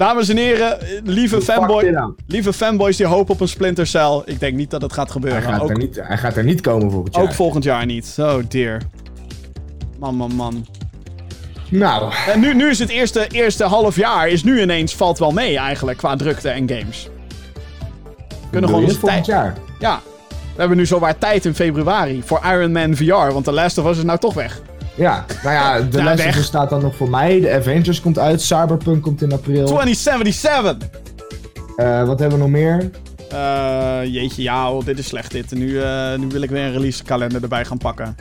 Dames en heren, lieve, fanboy, lieve fanboys die hopen op een Splinter Cell. Ik denk niet dat het gaat Hij gebeuren. gaat, ook, er niet, hij gaat er niet komen volgend jaar. ook volgend jaar niet. Oh dear. Man, man, man. Nou, En nu, nu is het eerste, eerste half jaar, is nu ineens, valt wel mee eigenlijk, qua drukte en games. We kunnen gewoon volgend tijd... jaar. Ja. We hebben nu zowaar tijd in februari voor Iron Man VR, want The Last of Us is nou toch weg. Ja, nou ja, de Ja, Us staat dan nog voor mij. De Avengers komt uit. Cyberpunk komt in april. 2077! Eh, wat hebben we nog meer? Eh, jeetje, ja, oh, dit is slecht dit. Nu, eh, nu wil ik weer een release kalender erbij gaan pakken.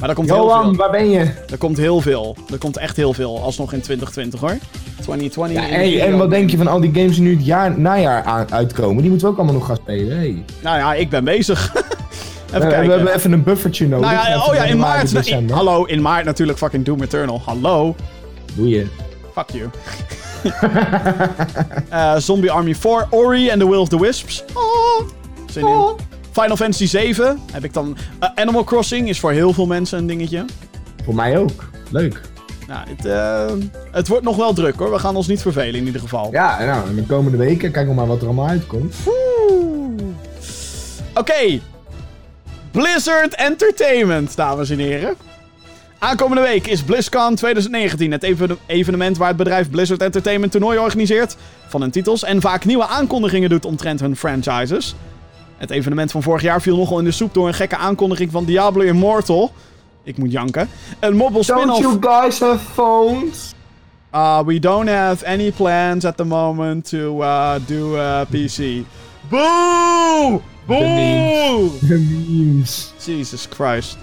Maar er komt heel Johan, veel. waar ben je? Er komt heel veel. Er komt echt heel veel, alsnog in 2020 hoor. 2020. Ja, hey, en wat denk je van al die games die nu het jaar, najaar aan, uitkomen? Die moeten we ook allemaal nog gaan spelen. Hey. Nou ja, ik ben bezig. Even We, kijken. we hebben even een buffertje nodig. Nou ja, oh ja, in maart. in- hallo, in maart natuurlijk fucking Doom Eternal. Hallo. Doe je. Fuck you. Eh, Zombie Army 4, Ori and the Will of the Wisps. Oh, zin in. Final Fantasy 7 heb ik dan. eh, Animal Crossing is voor heel veel mensen een dingetje. Voor mij ook. Leuk. Nou, het, eh, het wordt nog wel druk hoor. We gaan ons niet vervelen in ieder geval. Ja, nou, in de komende weken, kijk nog maar wat er allemaal uitkomt. Oké. Blizzard Entertainment, dames en heren. Aankomende week is BlizzCon 2019, het even- evenement waar het bedrijf Blizzard Entertainment toernooi organiseert van hun titels en vaak nieuwe aankondigingen doet omtrent hun franchises. Het evenement van vorig jaar viel nogal in de soep door een gekke aankondiging van Diablo Immortal. Ik moet janken. Een mobile spin-off. guys have phones? Uh, we don't have any plans at the moment to uh, do uh, PC. Boo! Boo! De memes. Jesus Christ.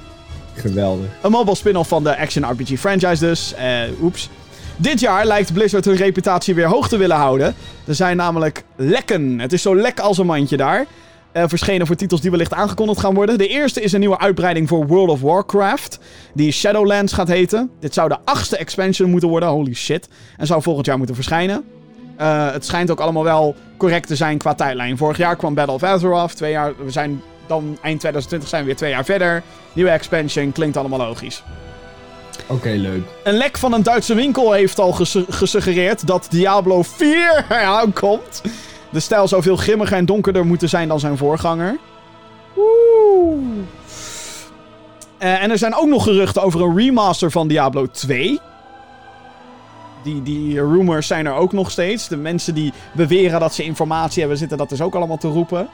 Geweldig. Een mobile spin-off van de action RPG franchise dus. Eh, oeps. Dit jaar lijkt Blizzard hun reputatie weer hoog te willen houden. Er zijn namelijk lekken. Het is zo lek als een mandje daar. Eh, verschenen voor titels die wellicht aangekondigd gaan worden. De eerste is een nieuwe uitbreiding voor World of Warcraft. Die Shadowlands gaat heten. Dit zou de achtste expansion moeten worden. Holy shit. En zou volgend jaar moeten verschijnen. Eh, het schijnt ook allemaal wel correct te zijn qua tijdlijn. Vorig jaar kwam Battle of Azeroth. Twee jaar, we zijn dan eind 2020 zijn we weer twee jaar verder. Nieuwe expansion, klinkt allemaal logisch. Oké, leuk. Een lek van een Duitse winkel heeft al gesu- gesuggereerd dat Diablo 4 aankomt. De stijl zou veel grimmiger en donkerder moeten zijn dan zijn voorganger. Oeh. Eh, en er zijn ook nog geruchten over een remaster van Diablo 2. Die, die rumors zijn er ook nog steeds. De mensen die beweren dat ze informatie hebben zitten, dat is ook allemaal te roepen.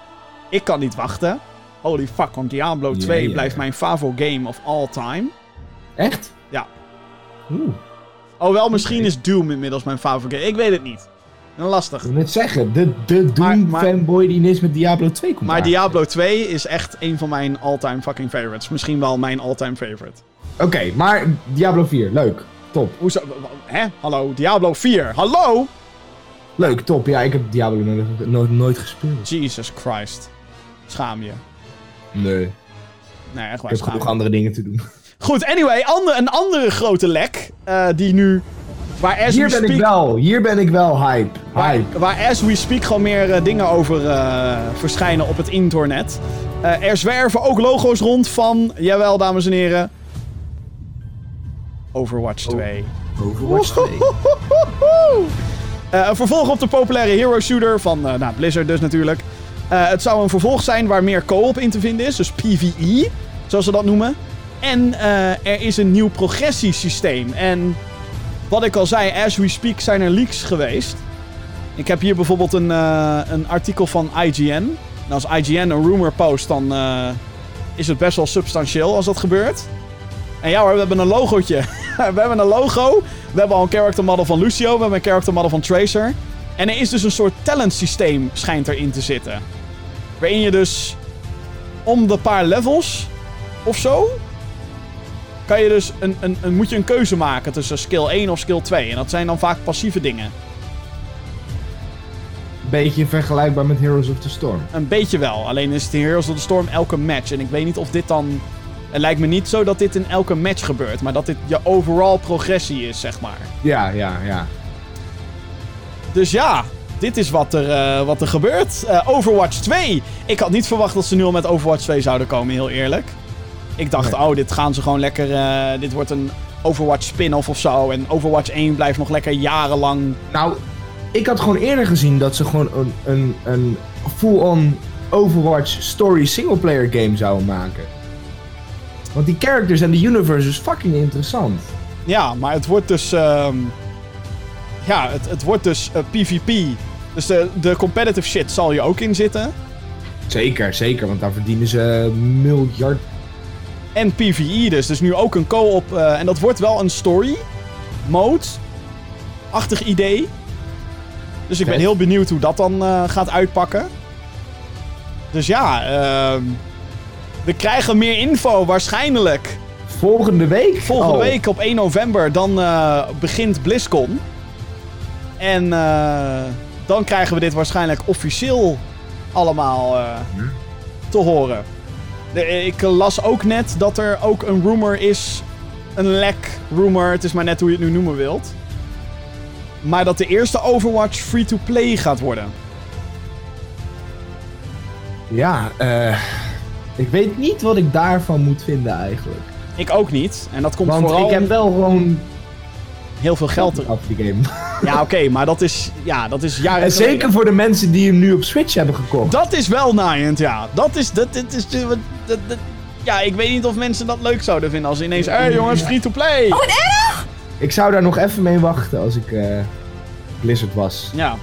Ik kan niet wachten. Holy fuck, want Diablo 2 Ja, ja, blijft mijn favo game of all time. Echt? Ja. Oeh. Oh, wel, misschien is Doom inmiddels mijn favoriete game. Ik weet het niet. Lastig. Ik net zeggen, de, de Maar- Doom maar- fanboy die ineens met Diablo 2 komt Maar aan. Diablo 2 is echt een van mijn all-time fucking favorites. Misschien wel mijn all-time favorite. Oké, maar Diablo 4, leuk. Top. Hoezo? Hè? Hallo? Diablo 4. Hallo? Leuk, top. Ja, ik heb Diablo nooit, nooit, nooit gespeeld. Jesus Christ. Schaam je. Nee. Nee, echt Ik waar. heb Schaam genoeg andere dingen te doen. Goed, anyway. Ander, een andere grote lek. eh, die nu... Waar as Hier we ben speak... ik wel. Hier ben ik wel hype. Waar, Hype. waar as we speak gewoon meer eh, dingen over eh, verschijnen op het internet. Er zwerven ook logo's rond van, jawel dames en heren, Overwatch 2. Overwatch 2. Eh, een vervolg op de populaire hero shooter van eh, nou, Blizzard dus natuurlijk. Eh, het zou een vervolg zijn waar meer co-op in te vinden is, dus PvE, zoals ze dat noemen. En er is een nieuw progressiesysteem. En wat ik al zei, as we speak zijn er leaks geweest. Ik heb hier bijvoorbeeld een, een artikel van IGN. En als IGN een rumor post, dan is het best wel substantieel als dat gebeurt. En ja hoor, we hebben een logootje. we hebben een logo. We hebben al een character model van Lucio. We hebben een character model van Tracer. En er is dus een soort talent systeem schijnt erin te zitten. Waarin je dus om de paar levels of zo... Kan je dus een, een, een, moet je een keuze maken tussen skill 1 of skill 2. En dat zijn dan vaak passieve dingen. Beetje vergelijkbaar met Heroes of the Storm. Een beetje wel. Alleen is het in Heroes of the Storm elke match. En ik weet niet of dit dan... Het lijkt me niet zo dat dit in elke match gebeurt. Maar dat dit je overall progressie is, zeg maar. Ja, ja, ja. Dus ja, dit is wat er, eh, wat er gebeurt. Eh, Overwatch 2. Ik had niet verwacht dat ze nu al met Overwatch 2 zouden komen, heel eerlijk. Ik dacht, Nee. oh, dit gaan ze gewoon lekker... eh, dit wordt een Overwatch spin-off of zo. En Overwatch 1 blijft nog lekker jarenlang... Nou, ik had gewoon eerder gezien dat ze gewoon een, een, een full-on Overwatch story singleplayer game zouden maken. Want die characters en de universe is fucking interessant. Ja, maar het wordt dus... ehm, ja, het, het wordt dus eh, PvP. Dus de, de competitive shit zal je ook in zitten. Zeker, zeker, want daar verdienen ze miljard. En PvE dus. Dus nu ook een co-op. eh, en dat wordt wel een story mode. Achtig idee. Dus ik ben heel benieuwd hoe dat dan eh, gaat uitpakken. Dus ja, ehm, we krijgen meer info waarschijnlijk. Volgende week? Volgende Oh. week op 1 november dan eh, begint BlizzCon. En eh, dan krijgen we dit waarschijnlijk officieel allemaal eh, Hm. te horen. De- ik las ook net dat er ook een rumor is. Een lek rumor, het is maar net hoe je het nu noemen wilt. Maar dat de eerste Overwatch free-to-play gaat worden. Ja, eh. Ik weet niet wat ik daarvan moet vinden eigenlijk. Ik ook niet. En dat komt Want vooral ik heb wel gewoon heel veel geld er. af die game. Ja, oké, maar dat is, ja, dat is jaren En geleden. zeker voor de mensen die hem nu op Switch hebben gekocht. Dat is wel naaiend, ja. Dat is, dat, dit is, dat, dat, dat- ja, ik weet niet of mensen dat leuk zouden vinden als ze ineens, hé hey, jongens, free to play. Ik zou daar nog even mee wachten als ik eh, Blizzard was. Ja.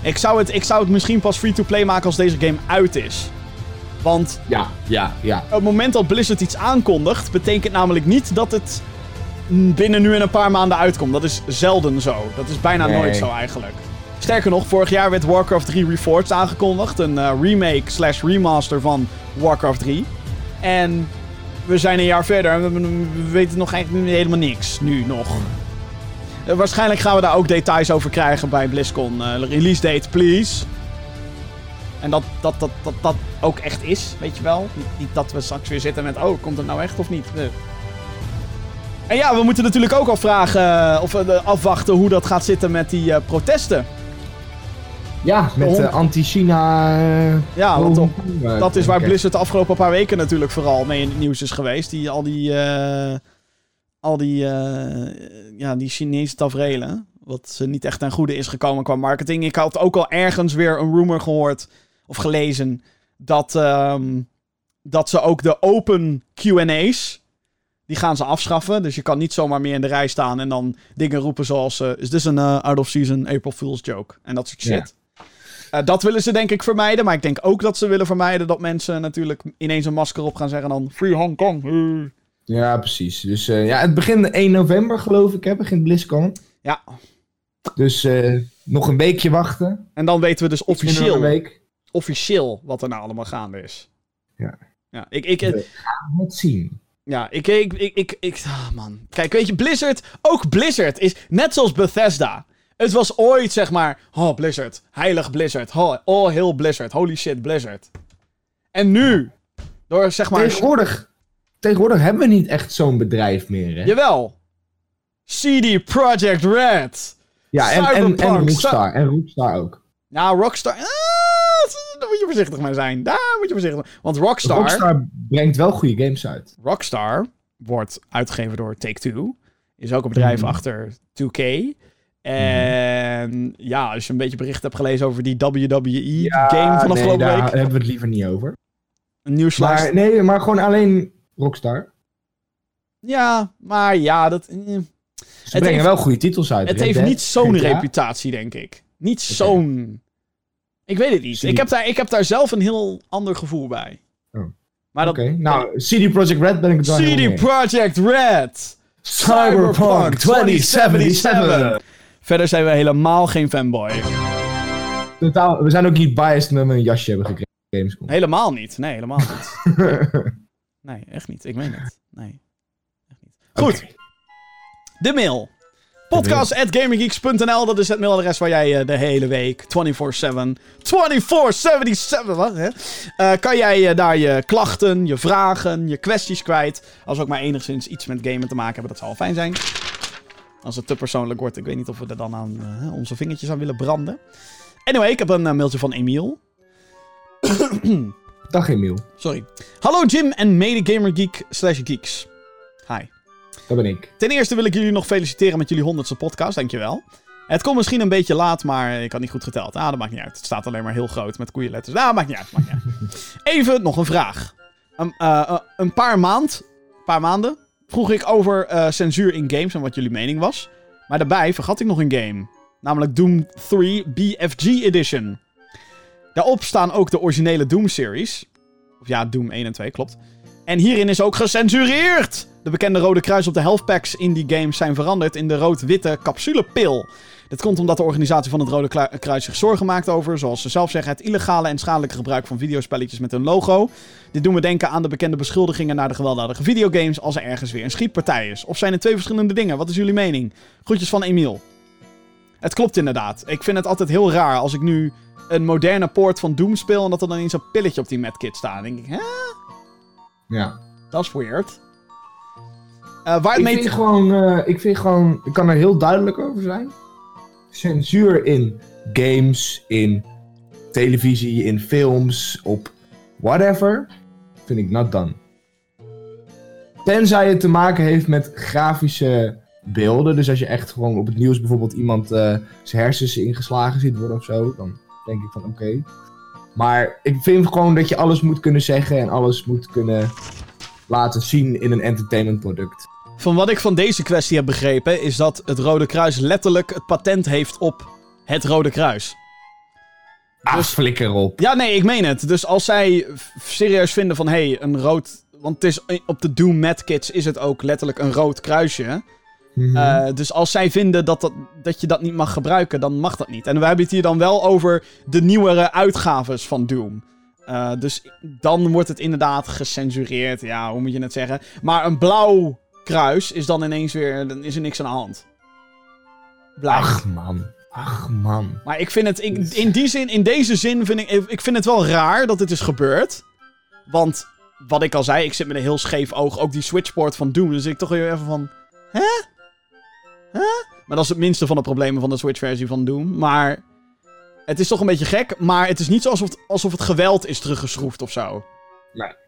Ik zou, het, ik zou het misschien pas free to play maken als deze game uit is. Want Ja, ja, ja. op het moment dat Blizzard iets aankondigt, betekent namelijk niet dat het binnen nu en een paar maanden uitkomt. Dat is zelden zo. Dat is bijna Nee. nooit zo eigenlijk. Sterker nog, vorig jaar werd Warcraft 3 Reforged aangekondigd. Een eh, remake slash remaster van Warcraft 3. En we zijn een jaar verder en we, we weten nog eigenlijk helemaal niks. Nu nog. Eh, waarschijnlijk gaan we daar ook details over krijgen bij BlizzCon. Eh, release date, please. En dat dat, dat, dat dat ook echt is, weet je wel. Niet, niet dat we straks weer zitten met, oh, komt het nou echt of niet? Nee. En ja, we moeten natuurlijk ook al vragen, eh, of eh, afwachten hoe dat gaat zitten met die eh, protesten. Ja, met eh, anti-China. eh, Ja, want eh, dat is waar. Blizzard de afgelopen paar weken natuurlijk vooral mee in het nieuws is geweest. Die, al die, al die, ja, die Chinese tafereelen. Wat ze niet echt ten goede is gekomen qua marketing. Ik had ook al ergens weer een rumor gehoord of gelezen dat, ehm, dat ze ook de open Q&A's, die gaan ze afschaffen. Dus je kan niet zomaar meer in de rij staan en dan dingen roepen zoals... eh, is this een eh, out-of-season April Fool's joke? En dat soort shit. Eh, dat willen ze denk ik vermijden. Maar ik denk ook dat ze willen vermijden dat mensen natuurlijk ineens een masker op gaan zeggen. En dan Free Hong Kong. Ja, precies. Dus ja, het begint 1 november, geloof ik, hè, begint BlizzCon. Ja, Dus nog een weekje wachten. en dan weten we dus officieel, Een week. Officieel wat er nou allemaal gaande is. Ja. Ja, ik, ik, We gaan het zien. ja, ik, ik, ik, ik, ik- ah, man. Kijk, weet je, Blizzard, ook Blizzard is net zoals Bethesda. Het was ooit, zeg maar, oh, Blizzard, heilig Blizzard, oh, oh, heel Blizzard, holy shit, Blizzard. En nu, door, zeg maar, Tegenwoordig, tegenwoordig hebben we niet echt zo'n bedrijf meer, hè? jawel, CD Projekt Red. Ja, en, en, en Rockstar. En Rockstar ook. Nou, Rockstar, ah, daar moet je voorzichtig mee zijn, daar moet je voorzichtig mee Want Rockstar, Rockstar, Rockstar brengt wel goede games uit. wordt uitgegeven door Take-Two. Is ook een bedrijf Mhm. achter 2K. En ja, als je een beetje bericht hebt gelezen over die WWE-game van nee, afgelopen daar week. hebben we het liever niet over. Een nieuwslijst. Maar, nee, maar gewoon alleen Rockstar. Ja, maar ja, dat... eh. Ze Het brengen heeft- wel goede titels uit. Het heeft niet zo'n reputatie, denk ik. Niet zo'n... Ik weet het niet. CD Ik heb, daar, ik heb daar zelf een heel ander gevoel bij. Oh. Maar Oké, nou, CD Projekt Red ben ik het wel CD Projekt Red! Cyberpunk 2077. Verder zijn we helemaal geen fanboy. Totaal, we zijn ook niet biased omdat we een jasje hebben gekregen. Gamescom. Helemaal niet. Nee, helemaal niet. Nee, echt niet. Ik meen het. Nee. Echt niet. Goed, de mail. Podcast.gamergeeks.nl, dat is het mailadres waar jij eh, de hele week 24-7, 24-77, wat hè? Eh, kan jij eh, daar je klachten, je vragen, je kwesties kwijt. Als we ook maar enigszins iets met gamen te maken hebben, dat zou al fijn zijn. Als het te persoonlijk wordt, ik weet niet of we er dan aan onze vingertjes aan willen branden. Anyway, ik heb een mailtje van Emiel. Dag Emiel, Sorry. Hallo Jim en mede gamergeek slash geeks. Hi. Dat ben ik. Ten eerste wil ik jullie nog feliciteren met jullie honderdste podcast, dankjewel. Het komt misschien een beetje laat, maar ik had niet goed geteld. Ah, dat maakt niet uit. Het staat alleen maar heel groot met koeienletters. Nou, maakt niet uit, maakt niet uit. Even nog een vraag. Een, eh, eh, een paar maand, paar maanden vroeg ik over eh, censuur in games en wat jullie mening was. Maar daarbij vergat ik nog een game. Namelijk Doom 3 BFG Edition. Daarop staan ook de originele Doom-series. Of ja, Doom 1 en 2, klopt. En hierin is ook gecensureerd! De bekende rode kruis op de health packs in die games zijn veranderd in de rood-witte capsulepil. Dit komt omdat de organisatie van het Rode Kruis zich zorgen maakt over, zoals ze zelf zeggen, het illegale en schadelijke gebruik van videospelletjes met hun logo. Dit doen we denken aan de bekende beschuldigingen naar de gewelddadige videogames als er ergens weer een schietpartij is. Of zijn het twee verschillende dingen? Wat is jullie mening? Groetjes van Emiel. Het klopt inderdaad. Ik vind het altijd heel raar als ik nu een moderne poort van Doom speel en dat er dan eens een pilletje op die medkit staat. Dan denk ik, hè? Ja. Dat is weird. Eh, waar Ik vind, gewoon, eh, ik vind gewoon, ik kan er heel duidelijk over zijn. Censuur in games, in televisie, in films, op whatever, vind ik not done. Tenzij het te maken heeft met grafische beelden. Dus als je echt gewoon op het nieuws bijvoorbeeld iemand eh, zijn hersens ingeslagen ziet worden of zo, dan denk ik van oké. Maar ik vind gewoon dat je alles moet kunnen zeggen en alles moet kunnen laten zien in een entertainment product. Van wat ik van deze kwestie heb begrepen, is dat het Rode Kruis letterlijk het patent heeft op het Rode Kruis. Ah, flikker op. Ja, nee, ik meen het. Dus als zij serieus vinden van, hé, hey, een rood... Want het is, eh, op de Doom Medkits is het ook letterlijk een rood kruisje. Mhm. Eh, dus als zij vinden dat, dat, dat je dat niet mag gebruiken, dan mag dat niet. En we hebben het hier dan wel over de nieuwere uitgaves van Doom. Eh, dus dan wordt het inderdaad gecensureerd. Ja, hoe moet je het zeggen? Maar een blauw kruis is dan ineens weer... Dan is er niks aan de hand. Blijf. Ach man. Ach man. Maar ik vind het... Ik, in die zin, in deze zin vind ik... Ik vind het wel raar dat het is gebeurd. Want, wat ik al zei, ik zit met een heel scheef oog. Ook die switchport van Doom. Dus ik toch weer even van... Hè? Hè? Maar dat is het minste van de problemen van de Switch-versie van Doom. Maar... Het is toch een beetje gek. Maar het is niet zo alsof het, alsof het geweld is teruggeschroefd of zo. Nee.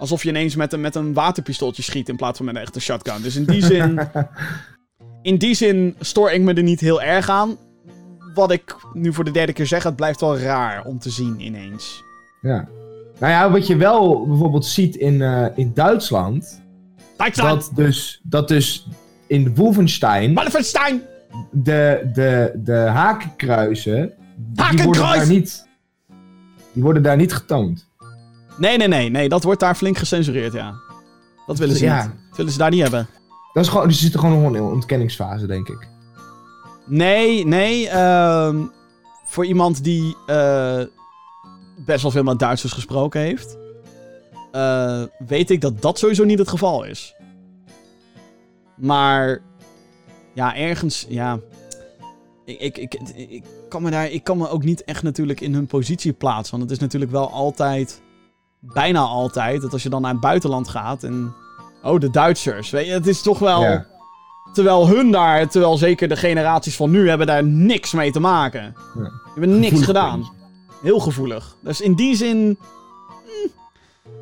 Alsof je ineens met een, met een waterpistooltje schiet in plaats van met een echte shotgun. Dus in die zin... in die zin stoor ik me er niet heel erg aan. Wat ik nu voor de derde keer zeg, het blijft wel raar om te zien ineens. Ja. Nou ja, wat je wel bijvoorbeeld ziet in, eh, in Duitsland. Duitsland! Dat dus, dat dus in Wolfenstein Wolfenstein! de, de, de hakenkruisen. Die worden, daar niet, die worden daar niet getoond. Nee, nee, nee, nee. Dat wordt daar flink gecensureerd, ja. Dat willen ze Ja. niet. Dat willen ze daar niet hebben. Dat is gewoon, die zitten gewoon nog in een ontkenningsfase, denk ik. Nee, nee. ehm, voor iemand die eh, best wel veel met Duitsers gesproken heeft, eh, weet ik dat dat sowieso niet het geval is. Maar ja, ergens, ja. Ik, ik, ik, ik, kan me daar, ik kan me ook niet echt natuurlijk in hun positie plaatsen. Want het is natuurlijk wel altijd, bijna altijd, dat als je dan naar het buitenland gaat en. Oh, de Duitsers. Weet je, het is toch wel. Ja. Terwijl hun daar, terwijl zeker de generaties van nu hebben daar niks mee te maken. Ja. Die hebben niks Gevoelig gedaan. Heel gevoelig. Dus in die zin. hm,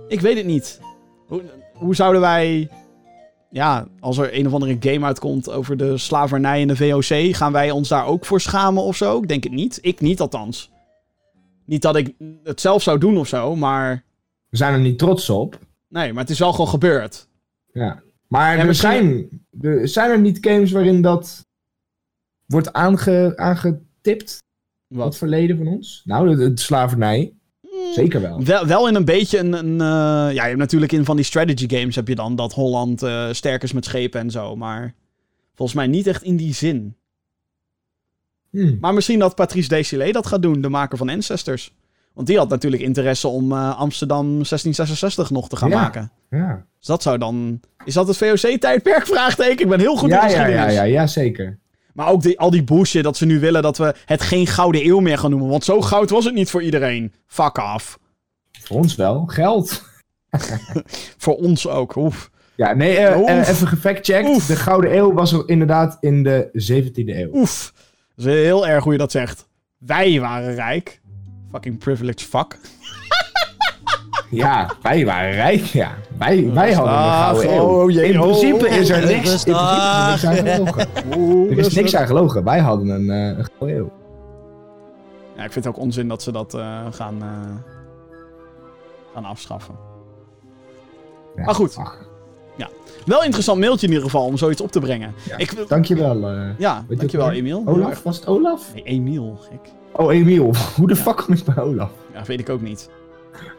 ik weet het niet. Hoe, hoe zouden wij. Ja, als er een of andere game uitkomt over de slavernij in de VOC, gaan wij ons daar ook voor schamen of zo? Ik denk het niet. Ik niet althans. Niet dat ik het zelf zou doen of zo, maar. We zijn er niet trots op. Nee, maar het is wel gewoon gebeurd. Ja. Maar Ja, er, misschien- zijn, er zijn er niet games waarin dat wordt aange, aangetipt? Wat? Het verleden van ons? Nou, de, de slavernij. Zeker wel. Wel, wel in een beetje een... een eh, ja, je hebt natuurlijk in van die strategy games heb je dan dat Holland eh, sterk is met schepen en zo. Maar volgens mij niet echt in die zin. Hm. Maar misschien dat Patrice Desilets dat gaat doen, de maker van Ancestors. Want die had natuurlijk interesse om eh, Amsterdam 1666 nog te gaan Ja. maken. Ja. Dus dat zou dan... Is dat het VOC-tijdperk? Vraagteken. Ik ben heel goed Ja, in ja, geschiedenis. ja, ja, ja, zeker. Maar ook die, al die bullshit dat ze nu willen dat we het geen gouden eeuw meer gaan noemen. Want zo goud was het niet voor iedereen. Fuck off. Voor ons wel. Geld. Voor ons ook. Oef. Ja, nee, eh, Oef. eh, even gefactcheckt. De Gouden Eeuw was er inderdaad in de 17e eeuw. Oef. Dat is heel erg hoe je dat zegt. Wij waren rijk. Fucking privileged fuck. Ja, wij waren rijk, ja. Wij, wij hadden de Ah, Gouden Eeuw. oh jee, in oh, principe oh, is er oh, niks, in principe is er niks aan gelogen. Er is niks aan gelogen. Wij hadden een, eh, een Gouden Eeuw. Ja, ik vind het ook onzin dat ze dat eh, gaan, eh, gaan afschaffen. Ja, Maar goed. ach, Wel een interessant mailtje in ieder geval om zoiets op te brengen. Ja. Ik, dankjewel. eh ja, je dankjewel? Emiel. Olaf? Was het Olaf? Nee, Emiel, gek. Oh, Emiel. Hoe de fuck kom ik bij Olaf? Ja, weet ik ook niet.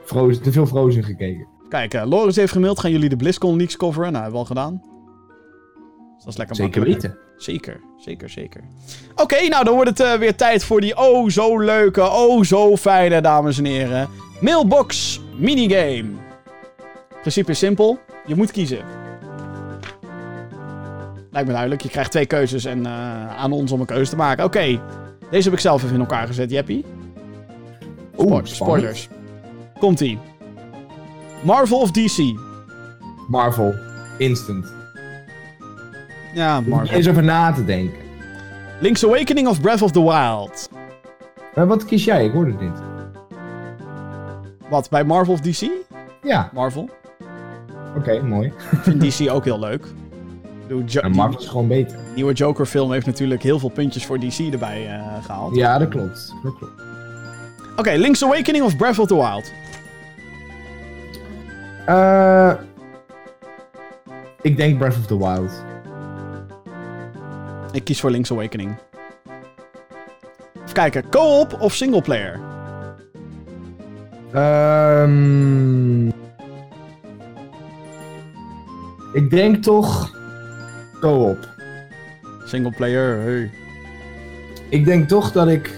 Frozen, te veel Frozen gekeken. Kijk, eh Loris heeft gemaild. Gaan jullie de BlizzCon leaks coveren? Nou, hebben we al gedaan. Dus dat is lekker Zeker weten. Zeker, zeker, zeker. Oké, nou dan wordt het eh, weer tijd voor die oh zo leuke, oh zo fijne, dames en heren. Mailbox minigame. Het principe is simpel. Je moet kiezen. Lijkt me duidelijk. Je krijgt twee keuzes en eh, aan ons om een keuze te maken. Oké, deze heb ik zelf even in elkaar gezet, Jeppie. Oeh, spoilers. Komt-ie. Marvel of DC? Marvel. Instant. Ja, Marvel. eens over na te denken. Link's Awakening of Breath of the Wild? Maar wat kies jij? Ik hoorde het niet. Wat, bij Marvel of DC? Ja, Marvel. oké, mooi. Ik vind DC ook heel leuk. Jo- En Marvel is gewoon beter. Die nieuwe Joker film heeft natuurlijk heel veel puntjes voor DC erbij eh, gehaald. Ja, dat klopt. Dat klopt. Oké, Link's Awakening of Breath of the Wild? Eh, ik denk Breath of the Wild. Ik kies voor Link's Awakening. Even kijken, co-op of singleplayer? Ehm ik denk toch co-op. Singleplayer, hey. Ik denk toch dat ik,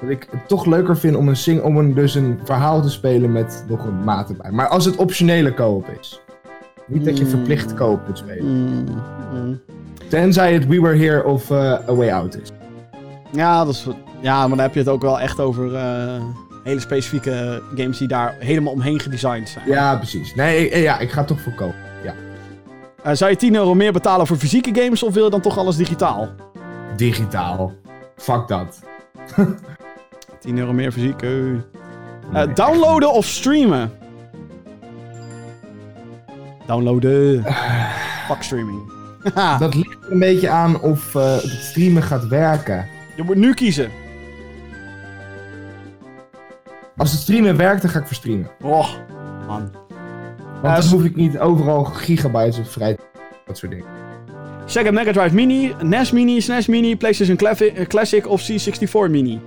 dat ik het toch leuker vind om een, sing om een, dus een verhaal te spelen met nog een maat erbij. Maar als het optionele co-op is. Niet dat je Hmm. verplicht co-op moet spelen. Mm, mm. Tenzij het We Were Here of eh, A Way Out is. Ja, dat is, ja, maar dan heb je het ook wel echt over eh, hele specifieke games die daar helemaal omheen gedesigned zijn. Ja, precies. Nee, ik- ja, ik ga toch voor co-op. Eh, zou je 10 euro meer betalen voor fysieke games of wil je dan toch alles digitaal? Digitaal. Fuck dat. 10 euro meer fysiek. eh. Eh, Nee, downloaden of streamen? Downloaden. Fuck streaming. Dat ligt er een beetje aan of eh, het streamen gaat werken. je moet nu kiezen. Als het streamen werkt, dan ga ik voor streamen. Oh, man. Want dan hoef ik niet overal gigabytes of vrij... Dat soort dingen. Sega Mega Drive Mini, NES Mini, SNES Mini, PlayStation eh, Classic of C64 Mini.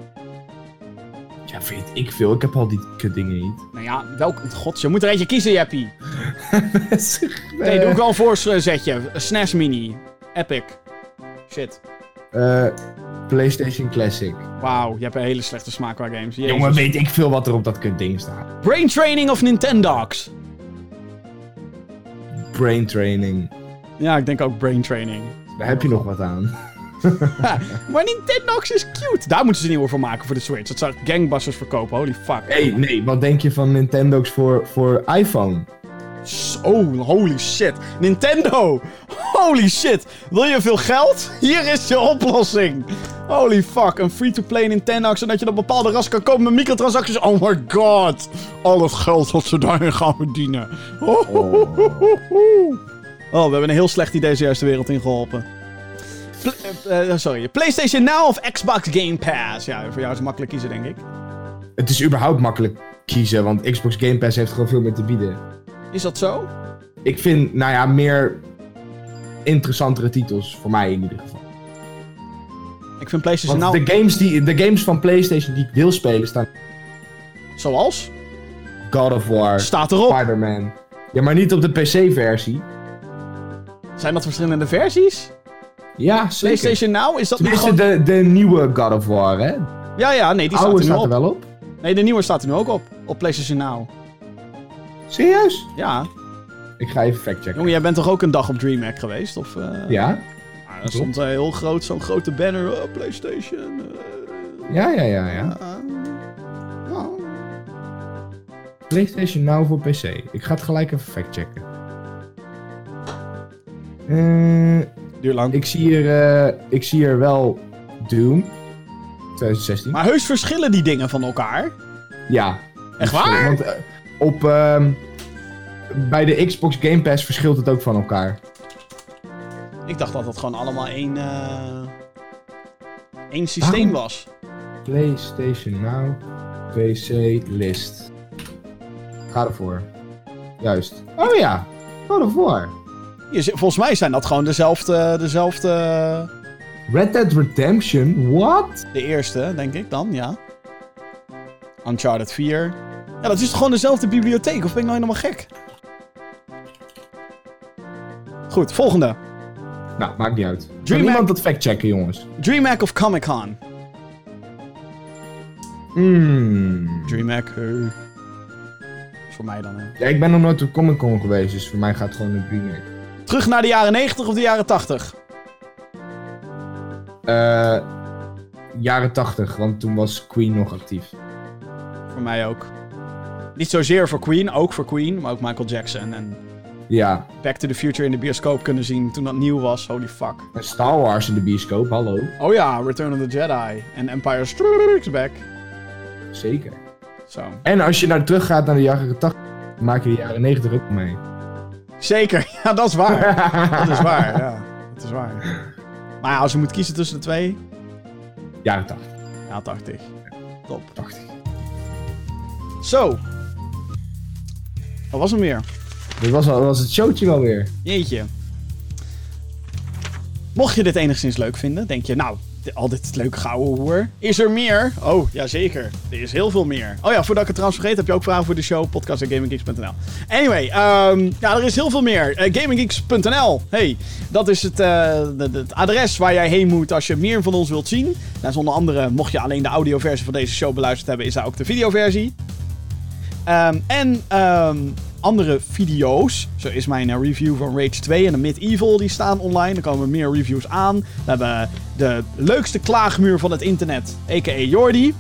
Ja, weet ik veel. Ik heb al die dingen niet. Nou ja, welk... God, je moet er eentje kiezen, Jeppie. Nee, doe ik wel een voorzetje. SNES Mini. Epic. Shit. Eh, PlayStation Classic. Wauw, je hebt een hele slechte smaak qua games. Jezus. Jongen, weet ik veel wat er op dat kut ding staat. Brain Training of Nintendogs? Brain training. Ja, ik denk ook Brain Training. Daar heb je nog wat aan. Maar Nintendogs is cute. Daar moeten ze een nieuwe voor maken voor de Switch. Dat zou gangbusters verkopen, holy fuck. hey, nee, wat denk je van Nintendo's voor, voor iPhone? Oh, holy shit. Nintendo! Holy shit! Wil je veel geld? Hier is je oplossing! Holy fuck, een free-to-play Nintendo, zodat je dat bepaalde ras kan kopen met microtransacties. Oh my god! Al het geld dat ze daarin gaan verdienen. Oh, we hebben een heel slecht idee zojuist de wereld ingeholpen. Eh, eh, sorry, PlayStation Now of Xbox Game Pass? Ja, voor jou is het makkelijk kiezen, denk ik. Het is überhaupt makkelijk kiezen, want Xbox Game Pass heeft gewoon veel meer te bieden. Is dat zo? ik vind, nou ja, meer interessantere titels. Voor mij in ieder geval. Ik vind PlayStation Want nou... de, games die, de games van PlayStation die ik wil spelen staan Zoals? God of War, Staat erop. Spider-Man. Ja, maar niet op de PC-versie. Zijn dat verschillende versies? Ja, zeker. PlayStation Now? Is dat Tenminste, gewoon... de, de nieuwe God of War, hè? Ja, ja, nee, die staat er nu staat er wel op. Nee, de nieuwe staat er nu ook op. Op PlayStation Now. Serieus? Ja. Ik ga even factchecken. Jongen, jij bent toch ook een dag op DreamHack geweest? Of, eh, Ja? Ah, er stond eh, heel groot, zo'n grote banner. eh, PlayStation. eh, Ja, ja, ja, ja. ah, ah. PlayStation Now voor PC. Ik ga het gelijk even factchecken. Duurt lang. ik, zie hier, ik zie hier wel Doom. 2016. Maar heus verschillen die dingen van elkaar? Ja. Echt waar? Want op, ehm, bij de Xbox Game Pass verschilt het ook van elkaar. Ik dacht dat het gewoon allemaal één, eh één systeem Waarom? was. PlayStation Now, PC list. Ga ervoor. Juist. Oh ja, ga ervoor. Je, volgens mij zijn dat gewoon dezelfde, dezelfde... Red Dead Redemption, what? De eerste, denk ik dan, ja. Uncharted 4. Ja, dat is toch gewoon dezelfde bibliotheek? Of ben ik nou helemaal gek? Goed, volgende. Nou, maakt niet uit. Dreamhack- niemand dat factchecken, jongens? DreamHack of Comic Con? Hmm. DreamHack. Is voor mij dan, hè. Ja, ik ben nog nooit op Comic Con geweest, dus voor mij gaat het gewoon een Dreamhack. Terug naar de jaren 90 of de jaren 80? Eh jaren 80, want toen was Queen nog actief. Voor mij ook. Niet zozeer voor Queen, ook voor Queen, maar ook Michael Jackson. En Ja, Back to the Future in de bioscoop kunnen zien toen dat nieuw was. Holy fuck. en Star Wars in de bioscoop, hallo. Oh ja, Return of the Jedi. En Empire Strikes Back. Zeker. Zo. En als je nou terug gaat naar de jaren 80, maak je de jaren 90 ook mee. Zeker, ja, dat is waar. dat is waar, ja. Dat is waar. Maar ja, als je moet kiezen tussen de twee, Jaren 80. ja, 80. Top. 80. Zo. Wat was er meer? Dit was, was het showtje wel weer. Jeetje. Mocht je dit enigszins leuk vinden, denk je, nou, di- al dit leuke gouden hoer. Is er meer? Oh, jazeker. Er is heel veel meer. Oh ja, voordat ik het trouwens vergeet, heb je ook vragen voor de show? Podcast.gaminggeeks.nl Anyway, ehm, ja, er is heel veel meer. Eh, gaminggeeks.nl. Hey, dat is het, eh, het adres waar jij heen moet als je meer van ons wilt zien. Nou, zonder andere, mocht je alleen de audioversie van deze show beluisterd hebben, is daar ook de videoversie. Ehm, en ehm, andere video's. Zo is mijn eh, review van Rage 2 en de Medieval. Die staan online. Er komen meer reviews aan. We hebben de leukste klaagmuur van het internet. A.k.a. Jordi.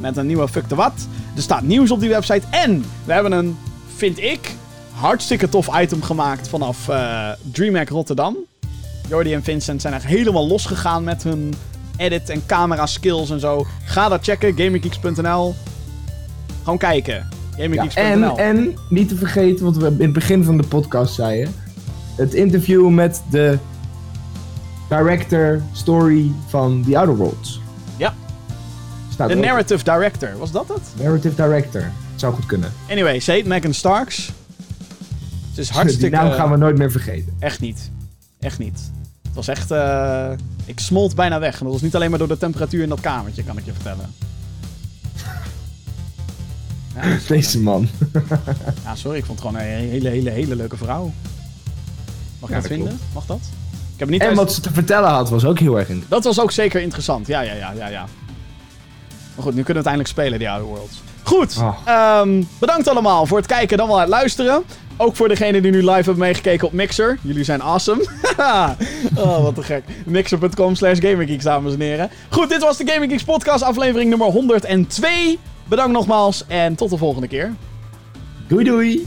Met een nieuwe Fuck the Wat. Er staat nieuws op die website. En we hebben een, vind ik, hartstikke tof item gemaakt vanaf eh DreamHack Rotterdam. Jordi en Vincent zijn echt helemaal losgegaan met hun edit en camera skills en zo. Ga dat checken, gaminggeeks.nl. Gewoon kijken. En, en niet te vergeten, wat we in het begin van de podcast zeiden. Het interview met de director story van The Outer Worlds. Ja. De narrative director, was dat het? Narrative director. Het zou goed kunnen. Anyway, ze heet Megan Starks. Ze is hartstikke... Die naam gaan we nooit meer vergeten. Echt niet. Echt niet. Het was echt... eh, Ik smolt bijna weg. En dat was niet alleen maar door de temperatuur in dat kamertje, kan ik je vertellen. Ja, Deze man. ja, sorry, ik vond het gewoon een hele, hele, hele leuke vrouw. Mag ik Ja, dat dat vinden? Mag dat? Ik heb niet En wat ze te vertellen had, was ook heel erg interessant. Dat was ook zeker interessant. Ja, ja, ja, ja, ja. Maar goed, nu kunnen we uiteindelijk spelen, die Outer Worlds. Goed, Oh. ehm, bedankt allemaal voor het kijken dan wel het luisteren. Ook voor degenen die nu live hebben meegekeken op Mixer. Jullie zijn awesome. oh, wat te gek. Mixer.com slash GamingGeeks, dames en heren. Goed, dit was de Gaming Geeks podcast, aflevering nummer 102. Bedankt nogmaals en tot de volgende keer. Doei doei!